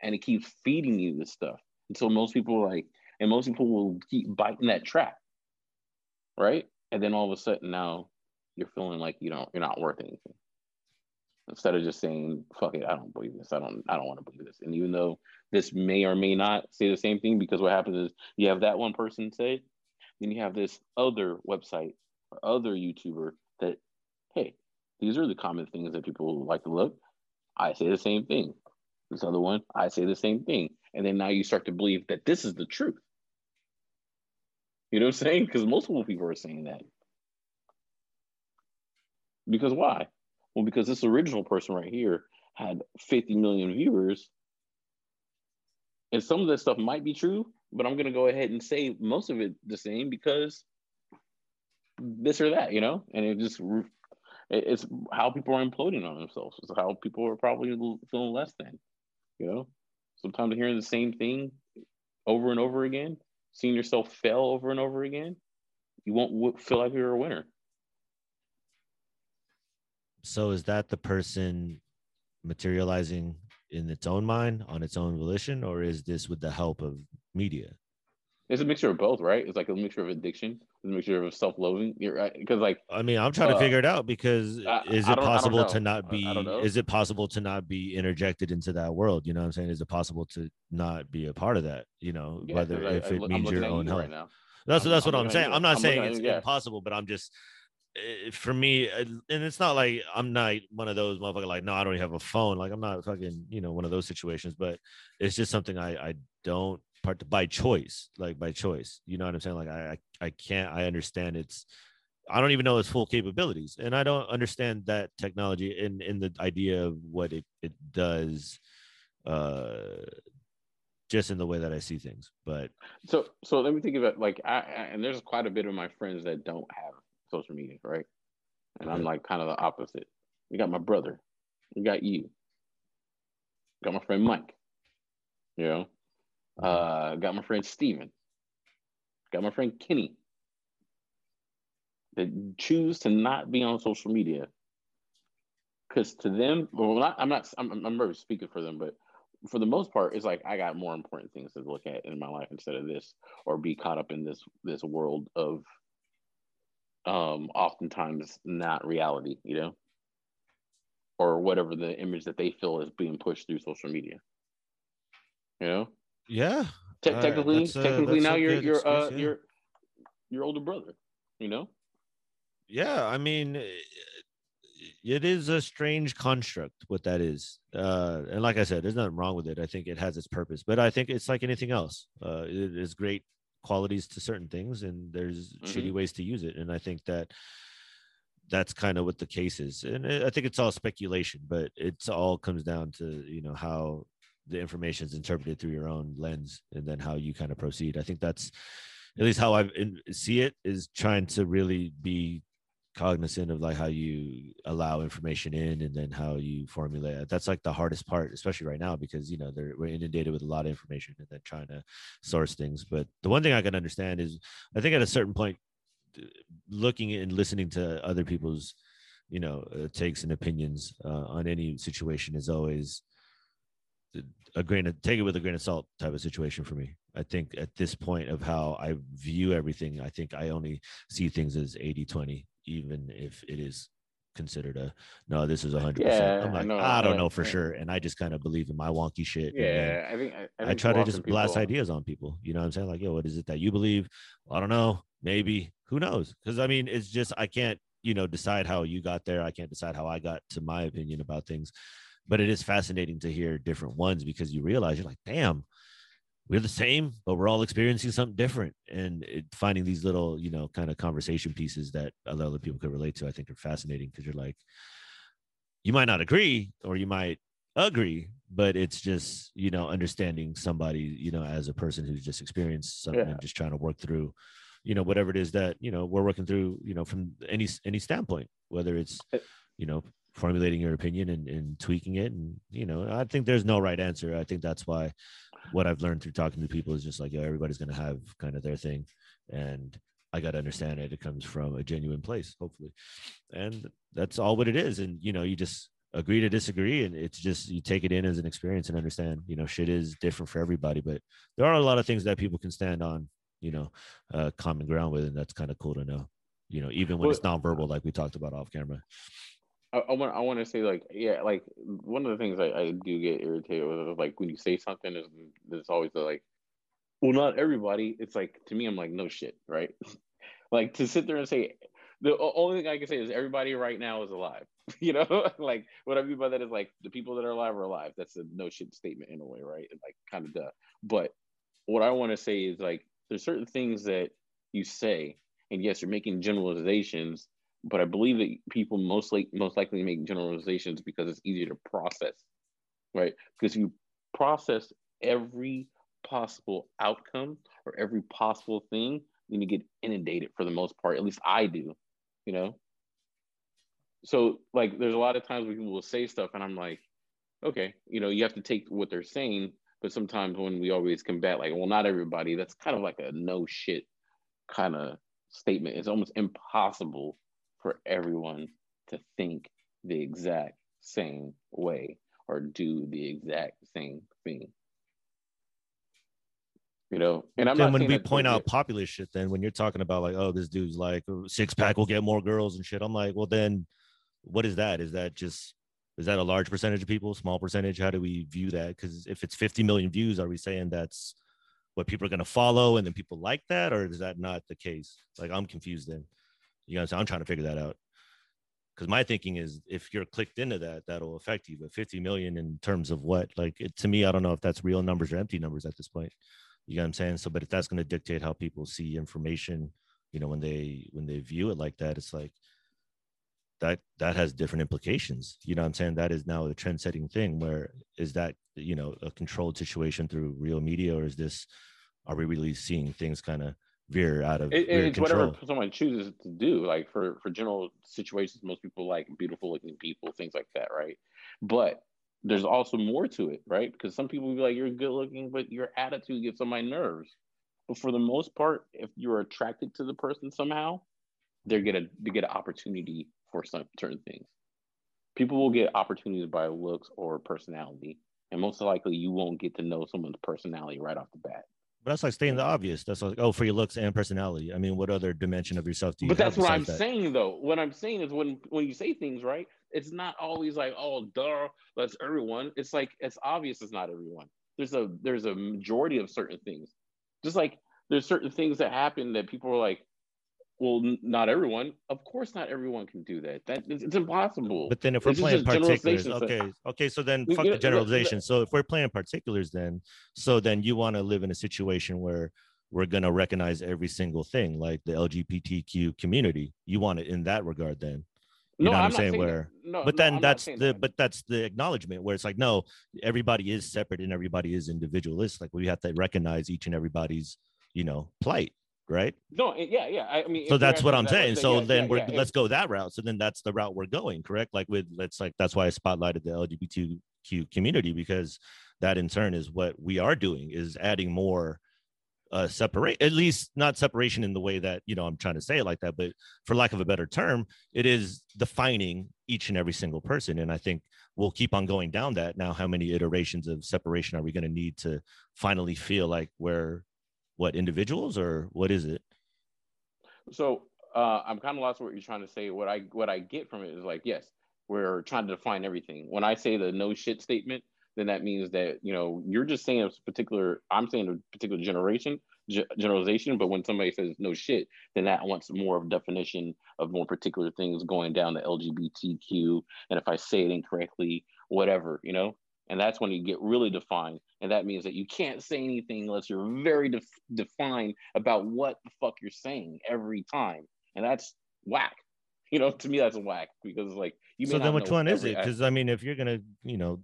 And it keeps feeding you this stuff until most people like, and most people will keep biting that trap, right? And then all of a sudden now you're feeling like you don't, you're not worth anything. Instead of just saying, fuck it, I don't believe this. I don't, I don't want to believe this. And even though this may or may not say the same thing, because what happens is you have that one person say then you have this other website or other YouTuber that hey, these are the common things that people like to look. I say the same thing. This other one, I say the same thing. And then now you start to believe that this is the truth. You know what I'm saying? Because multiple people are saying that. Because why? Well, because this original person right here had 50 million viewers. And some of this stuff might be true, but I'm going to go ahead and say most of it the same because this or that, you know? And it just it's how people are imploding on themselves. It's how people are probably feeling less than. You know, sometimes hearing the same thing over and over again, seeing yourself fail over and over again, you won't feel like you're a winner. So is that the person materializing in its own mind on its own volition, or is this with the help of media? It's a mixture of both, right? It's like a mixture of addiction, it's a mixture of self-loathing. You're right, because like I mean, I'm trying uh, to figure it out because I, is it possible to not be? Is it possible to not be interjected into that world? You know what I'm saying? Is it possible to not be a part of that? You know, yeah, whether if I, it I'm means your own health. Right that's I'm, that's what I'm, I'm saying. I'm not saying it's yeah. impossible, but I'm just for me, eh, and it's not like I'm not one of those motherfuckers like, no, I don't even have a phone. Like I'm not fucking, you know, one of those situations, but it's just something I, I don't part by choice, like by choice. You know what I'm saying? Like I, I, I can't. I understand it's. I don't even know its full capabilities, and I don't understand that technology in in the idea of what it it does. Uh, just in the way that I see things, but so so let me think about like I, I and there's quite a bit of my friends that don't have social media, right? And. I'm like kind of the opposite. We got my brother, we got you, got my friend Mike, you know, uh, got my friend Steven. Got my friend Kenny. That choose to not be on social media. Because to them, well, not, I'm not, I'm, I'm never speaking for them, but for the most part, it's like I got more important things to look at in my life instead of this, or be caught up in this this world of, um, oftentimes not reality, you know, or whatever the image that they feel is being pushed through social media. You know, yeah. Te- technically, uh, technically now you're you're uh, yeah. you're your older brother. You know. Yeah, I mean, it is a strange construct. What that is, uh, and like I said, there's nothing wrong with it. I think it has its purpose, but I think it's like anything else. Uh, it is great qualities to certain things, and there's mm-hmm. shitty ways to use it. And I think that that's kind of what the case is. And I think it's all speculation, but it's all comes down to you know how the information is interpreted through your own lens and then how you kind of proceed i think that's at least how i see it is trying to really be cognizant of like how you allow information in and then how you formulate it. that's like the hardest part especially right now because you know they're we're inundated with a lot of information and then trying to source things but the one thing i can understand is i think at a certain point looking and listening to other people's you know uh, takes and opinions uh, on any situation is always a grain of take it with a grain of salt type of situation for me. I think at this point of how I view everything, I think I only see things as 80 20, even if it is considered a no, this is 100%. Yeah, I'm like, I, I don't know for sure. And I just kind of believe in my wonky shit. Yeah, I think I, I, think I try to just blast ideas on people. You know what I'm saying? Like, yo, what is it that you believe? Well, I don't know. Maybe who knows? Because I mean, it's just I can't you know decide how you got there. I can't decide how I got to my opinion about things. But it is fascinating to hear different ones because you realize you're like, damn, we're the same, but we're all experiencing something different. And it, finding these little, you know, kind of conversation pieces that other people could relate to, I think are fascinating because you're like, you might not agree or you might agree, but it's just, you know, understanding somebody, you know, as a person who's just experienced something yeah. and just trying to work through, you know, whatever it is that, you know, we're working through, you know, from any, any standpoint, whether it's, you know, formulating your opinion and, and tweaking it. And, you know, I think there's no right answer. I think that's why what I've learned through talking to people is just like, yeah, everybody's going to have kind of their thing. And I got to understand it. It comes from a genuine place, hopefully. And that's all what it is. And, you know, you just agree to disagree. And it's just, you take it in as an experience and understand, you know, shit is different for everybody. But there are a lot of things that people can stand on, you know, uh, common ground with. And that's kind of cool to know, you know, even when well, it's nonverbal, like we talked about off camera. I, I want I want to say like yeah like one of the things I, I do get irritated with is like when you say something is there's always like well not everybody it's like to me I'm like no shit right? Like to sit there and say the only thing I can say is everybody right now is alive you know? Like what I mean by that is like the people that are alive are alive. That's a no shit statement in a way right? Like kind of duh. But what I want to say is like there's certain things that you say and yes you're making generalizations but I believe that people most like most likely make generalizations because it's easier to process, right? Because you process every possible outcome or every possible thing, then you get inundated for the most part. At least I do, you know. So like, there's a lot of times when people will say stuff, and I'm like, okay, you know, you have to take what they're saying. But sometimes when we always combat, like, well, not everybody, that's kind of like a no shit kind of statement. It's almost impossible for everyone to think the exact same way or do the exact same thing. You know, and I'm then when we point out popular shit, then when you're talking about like, oh, this dude's like oh, six pack will get more girls and shit, I'm like, well, then what is that? Is that just is that a large percentage of people, small percentage? How do we view that? Because if it's 50 million views, are we saying that's what people are going to follow and then people like that, or is that not the case? Like, I'm confused then. You know, I'm trying to figure that out. Because my thinking is, if you're clicked into that, that'll affect you. But 50 million in terms of what? Like, it, to me, I don't know if that's real numbers or empty numbers at this point. You know what I'm saying? So, but if that's going to dictate how people see information, you know, when they when they view it like that, it's like that that has different implications. You know what I'm saying? That is now a trend setting thing. Where is that you know a controlled situation through real media, or is this? Are we really seeing things kind of veer out of it, it's control. whatever someone chooses to do like for for general situations most people like beautiful looking people things like that right? But there's also more to it right? Because some people be like you're good looking but your attitude gets on my nerves. But for the most part if you're attracted to the person somehow they're gonna they get an opportunity for some certain things. People will get opportunities by looks or personality and most likely you won't get to know someone's personality right off the bat but that's like staying the obvious. That's like, oh, for your looks and personality. I mean, what other dimension of yourself do you? But that's what I'm that? saying, though. What I'm saying is when when you say things, right? It's not always like, oh, duh, that's everyone. It's like it's obvious it's not everyone. There's a there's a majority of certain things. Just like there's certain things that happen that people are like, well, n- not everyone. Of course, not everyone can do that. That it's, it's impossible. But then, if we're it's playing particulars, okay, okay. So then, fuck the generalization. So if we're playing particulars, then so then you want to live in a situation where we're gonna recognize every single thing, like the LGBTQ community. You want it in that regard, then. You no, know what I'm, I'm saying? Where, no, but then no, that's the, that. but that's the acknowledgement where it's like, no, everybody is separate and everybody is individualist. Like we have to recognize each and everybody's, you know, plight right? No, yeah, yeah. I mean, so that's what I'm saying. so yeah, then yeah, we're yeah, let's go that route. So then that's the route we're going, correct? Like with let's like that's why I spotlighted the LGBTQ community because that in turn is what we are doing is adding more uh separate at least not separation in the way that you know i'm trying to say it like that but for lack of a better term it is defining each and every single person and i think we'll keep on going down that now how many iterations of separation are we going to need to finally feel like we're what individuals or what is it? So uh, I'm kind of lost what you're trying to say. What I what I get from it is like, yes, we're trying to define everything. When I say the no shit statement, then that means that you know you're just saying a particular. I'm saying a particular generation. generalization. But when somebody says no shit, then that wants more of definition of more particular things going down the LGBTQ. And if I say it incorrectly, whatever, you know. And that's when you get really defined. And that means that you can't say anything unless you're very def- defined about what the fuck you're saying every time. And that's whack. You know, to me, that's whack because it's like you. so then, which one is it? Because I mean, if you're gonna, you know,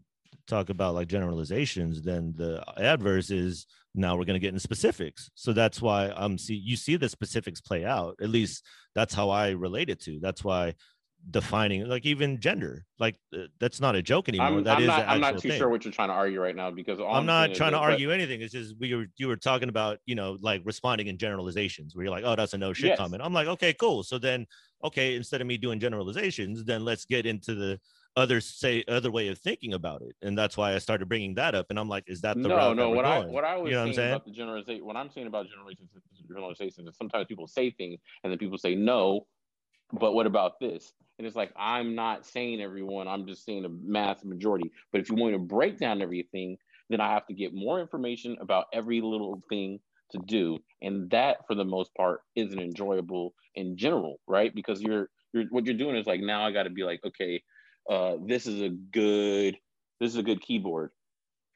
talk about like generalizations, then the adverse is now we're going to get into specifics. So that's why um see you see the specifics play out. At least that's how I relate it to. That's why defining like even gender like uh, that's not a joke anymore. I'm, That I'm is not, i'm not too thing. sure what you're trying to argue right now because i'm, I'm not trying to argue anything. It's just we were you were talking about you know like responding in generalizations where you're like oh that's a no shit yes. comment. I'm like okay cool. So then okay instead of me doing generalizations then let's get into the other say other way of thinking about it. And that's why i started bringing that up. And i'm like is that the no no what i what i was you know saying, saying? about the generalization what i'm saying about generalizations generalizations is sometimes people say things and then people say no but what about this and it's like, I'm not saying everyone, I'm just saying the mass majority. But if you want to break down everything, then I have to get more information about every little thing to do. And that, for the most part, isn't enjoyable in general, right? Because you're, you're what you're doing is like, now I got to be like, okay, uh, this is a good, this is a good keyboard.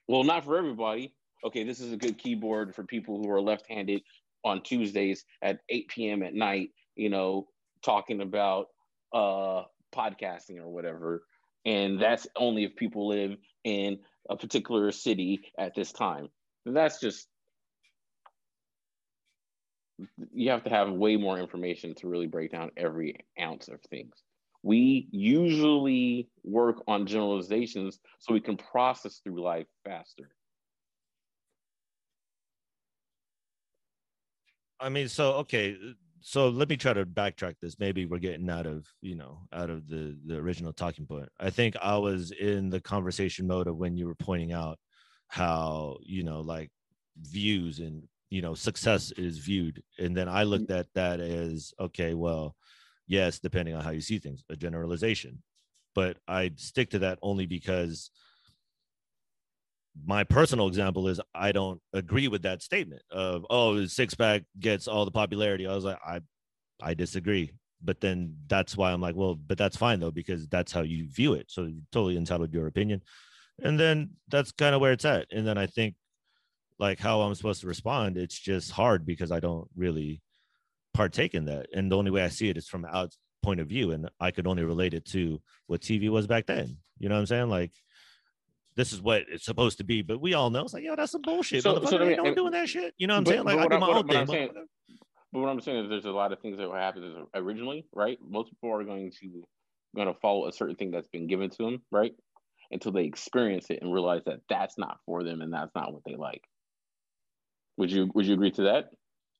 Well, not for everybody. Okay, this is a good keyboard for people who are left-handed on Tuesdays at 8 p.m. at night, you know, talking about uh, podcasting or whatever. And that's only if people live in a particular city at this time. That's just, you have to have way more information to really break down every ounce of things. We usually work on generalizations so we can process through life faster. I mean, so okay, so let me try to backtrack this maybe we're getting out of you know out of the the original talking point. I think i was in the conversation mode of when you were pointing out how you know like views and you know success is viewed and then i mm. looked at that as okay well yes depending on how you see things a generalization but i stick to that only because my personal example is I don't agree with that statement of oh six pack gets all the popularity. I was like I I disagree. But then that's why I'm like, well, but that's fine though because that's how you view it. So you're totally entitled to your opinion. And then that's kind of where it's at. And then I think like how I'm supposed to respond, it's just hard because I don't really partake in that. And the only way I see it is from out point of view. And I could only relate it to what TV was back then. You know what I'm saying? Like this is what it's supposed to be. But we all know it's like, yo, that's some bullshit. So, so I don't doing that shit. You know what I'm but, saying? Like I do my own thing. Saying, but what I'm saying is there's a lot of things that will happen originally, right? Most people are going to going to follow a certain thing that's been given to them, right? Until they experience it and realize that that's not for them and that's not what they like. Would you Would you agree to that?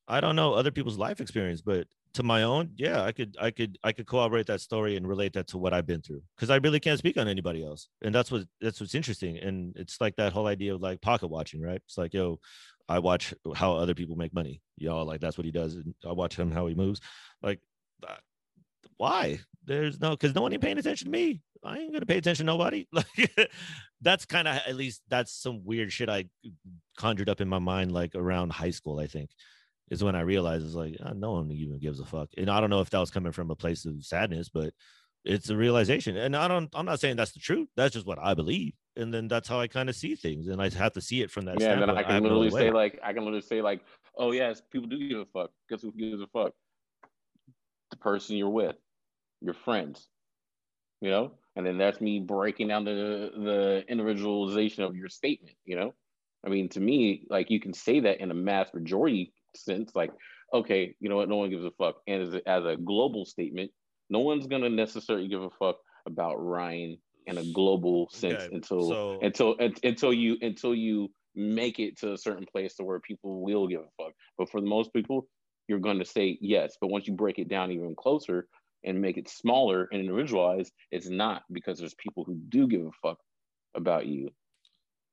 I don't know other people's life experience, but to my own, yeah, I could, I could, I could corroborate that story and relate that to what I've been through because I really can't speak on anybody else, and that's what that's what's interesting. And it's like that whole idea of like pocket watching, right? It's like, yo, I watch how other people make money, y'all. Like that's what he does, and I watch him how he moves. Like, uh, why? There's no because no one ain't paying attention to me. I ain't gonna pay attention to nobody. Like that's kind of at least that's some weird shit I conjured up in my mind like around high school. I think is when I realized it's like oh, no one even gives a fuck. And I don't know if that was coming from a place of sadness, but it's a realization. And I don't I'm not saying that's the truth. That's just what I believe. And then that's how I kind of see things. And I have to see it from that. Yeah, then I can I literally say like I can literally say like, oh yes, people do give a fuck. Guess who gives a fuck? The person you're with, your friends. You know? And then that's me breaking down the the individualization of your statement, you know? I mean, to me, like you can say that in a mass majority sense, like, okay, you know what, no one gives a fuck. And as a, as a global statement, no one's gonna necessarily give a fuck about Ryan in a global sense okay, until so... until until you until you make it to a certain place to where people will give a fuck. But for the most people, you're going to say yes. But once you break it down even closer and make it smaller and individualized, it's not because there's people who do give a fuck about you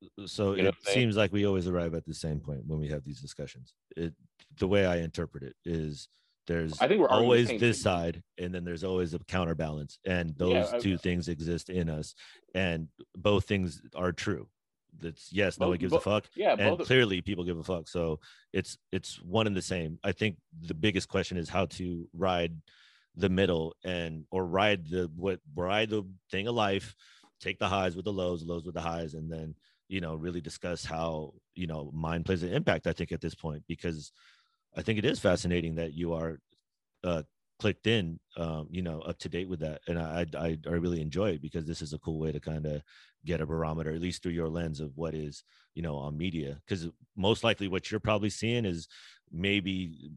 Uh, so you know it seems like we always arrive at the same point when we have these discussions it the way i interpret it is there's I think we're always this side and then there's always a counterbalance and those yeah, two things exist in us and both things are true that's yes, no one gives Bo- a fuck. Yeah, and both. clearly people give a fuck. So it's it's one and the same. I think the biggest question is how to ride the middle and or ride the what ride the thing of life, take the highs with the lows, lows with the highs, and then you know really discuss how you know mind plays an impact. I think at this point because I think it is fascinating that you are uh, clicked in, um, you know, up to date with that, and I, I I really enjoy it because this is a cool way to kind of get a barometer, at least through your lens of what is you know on media, because most likely what you're probably seeing is maybe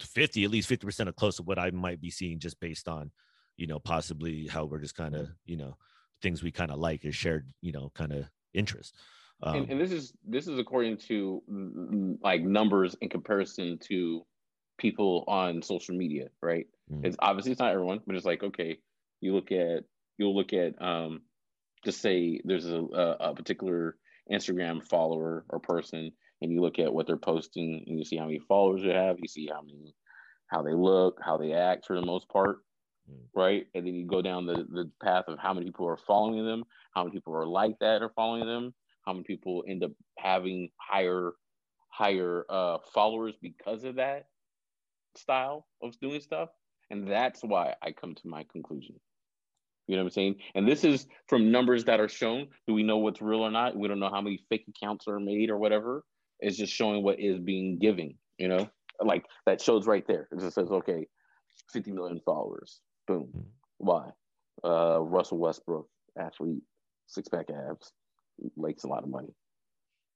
50 at least 50 percent of close to what i might be seeing just based on you know possibly how we're just kind of you know things we kind of like is shared you know kind of interest um, and, and this is this is according to mm, like numbers in comparison to people on social media, right? Mhm. It's obviously it's not everyone, but it's like okay, you look at you'll look at um, just say there's a, a, a particular Instagram follower or person, and you look at what they're posting, and you see how many followers they have, you see how many how they look, how they act for the most part, Mm. Right? And then you go down the the path of how many people are following them, how many people are like that are following them, how many people end up having higher higher uh followers because of that style of doing stuff. And that's why i come to my conclusion. You know what i'm saying? And this is from numbers that are shown. Do we know what's real or not? We don't know how many fake accounts are made or whatever. It's just showing what is being given you know? Like that shows right there. It just says okay 50 million followers boom Mhm. why? Uh russell westbrook athlete six pack abs makes a lot of money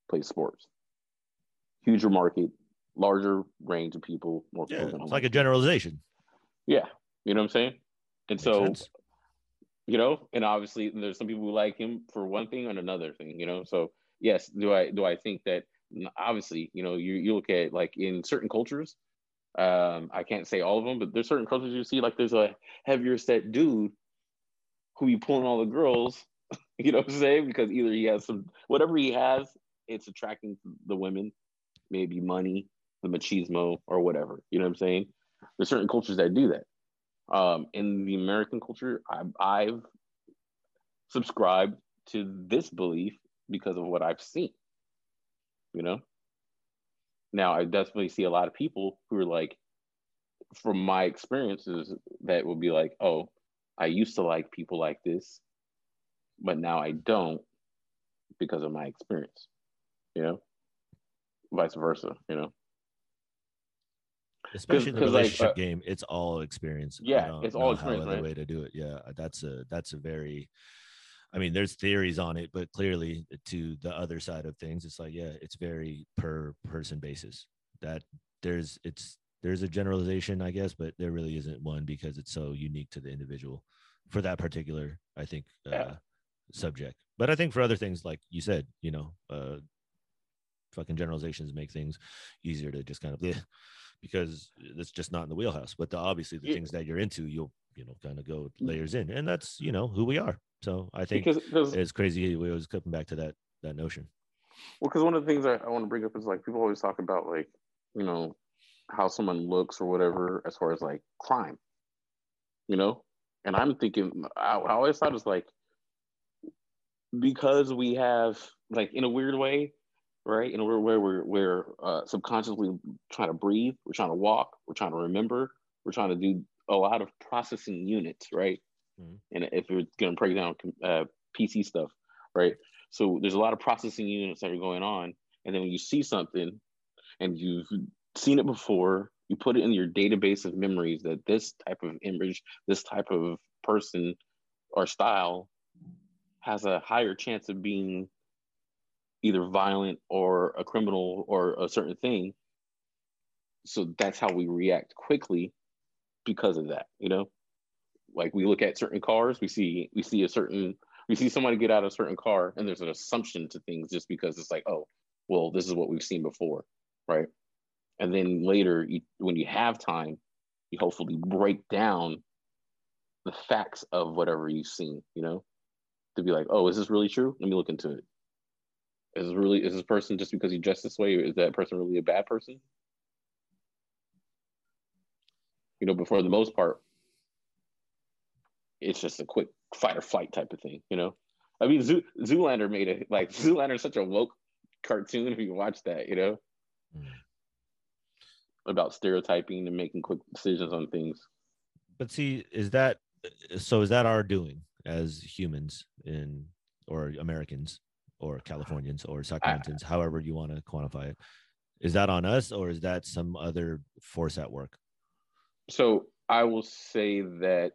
plays sports. Huger market larger range of people more yeah people it's like a generalization. Yeah you know what i'm saying? And Makes so sense. you know and obviously there's some people who like him for one thing and another thing you know? So yes do i do i think that obviously you know you, you look at like in certain cultures um i can't say all of them but there's certain cultures you see like there's a heavier set dude who be pulling all the girls you know what i'm saying? Because either he has some whatever he has it's attracting the women maybe money the machismo or whatever you know what i'm saying? There's certain cultures that do that. Um, in the American culture, I've, I've subscribed to this belief because of what I've seen. You know, now I definitely see a lot of people who are like, from my experiences, that will be like, oh, I used to like people like this, but now I don't because of my experience. You know, vice versa. You know. especially in the 'cause, like, relationship uh, game it's all experience Yeah, it's all how experience, other way to do it yeah that's a that's a very i mean there's theories on it but clearly to the other side of things it's like yeah it's very per person basis that there's it's there's a generalization i guess but there really isn't one because it's so unique to the individual for that particular i think uh, Yeah. subject but i think for other things like you said you know uh fucking generalizations make things easier to just kind of bleh, because it's just not in the wheelhouse. But the, obviously, the Yeah. things that you're into, you'll you know kind of go layers in, and that's you know who we are. So I think Because, because it's crazy. We always coming back to that that notion. Well, because one of the things I, I want to bring up is like people always talk about like you know how someone looks or whatever as far as like crime, you know, and I'm thinking I, I always thought it's like because we have like in a weird way, right? In a weird way, we're we're uh, subconsciously trying to breathe, we're trying to walk, we're trying to remember, we're trying to do a lot of processing units, right? Mhm. And if we're going to break down uh, PC stuff, right? So there's a lot of processing units that are going on, and then when you see something and you've seen it before, you put it in your database of memories that this type of image, this type of person or style has a higher chance of being either violent or a criminal or a certain thing. So that's how we react quickly because of that, you know? Like we look at certain cars, we see we see a certain we see somebody get out of a certain car and there's an assumption to things just because it's like, oh, well, this is what we've seen before, right? And then later, you, when you have time, you hopefully break down the facts of whatever you've seen, you know, to be like, oh, is this really true? Let me look into it. Is this really is this person just because he dressed this way? Is that person really a bad person? You know, but for the most part, it's just a quick fight or flight type of thing. You know, I mean, Zoo, Zoolander made it like Zoolander is such a woke cartoon. If you watch that, you know, mm. about stereotyping and making quick decisions on things. But see, is that so? Is that our doing as humans in or Americans or Californians or Sacramentans, however you want to quantify it? Is that on us or is that some other force at work? So I will say that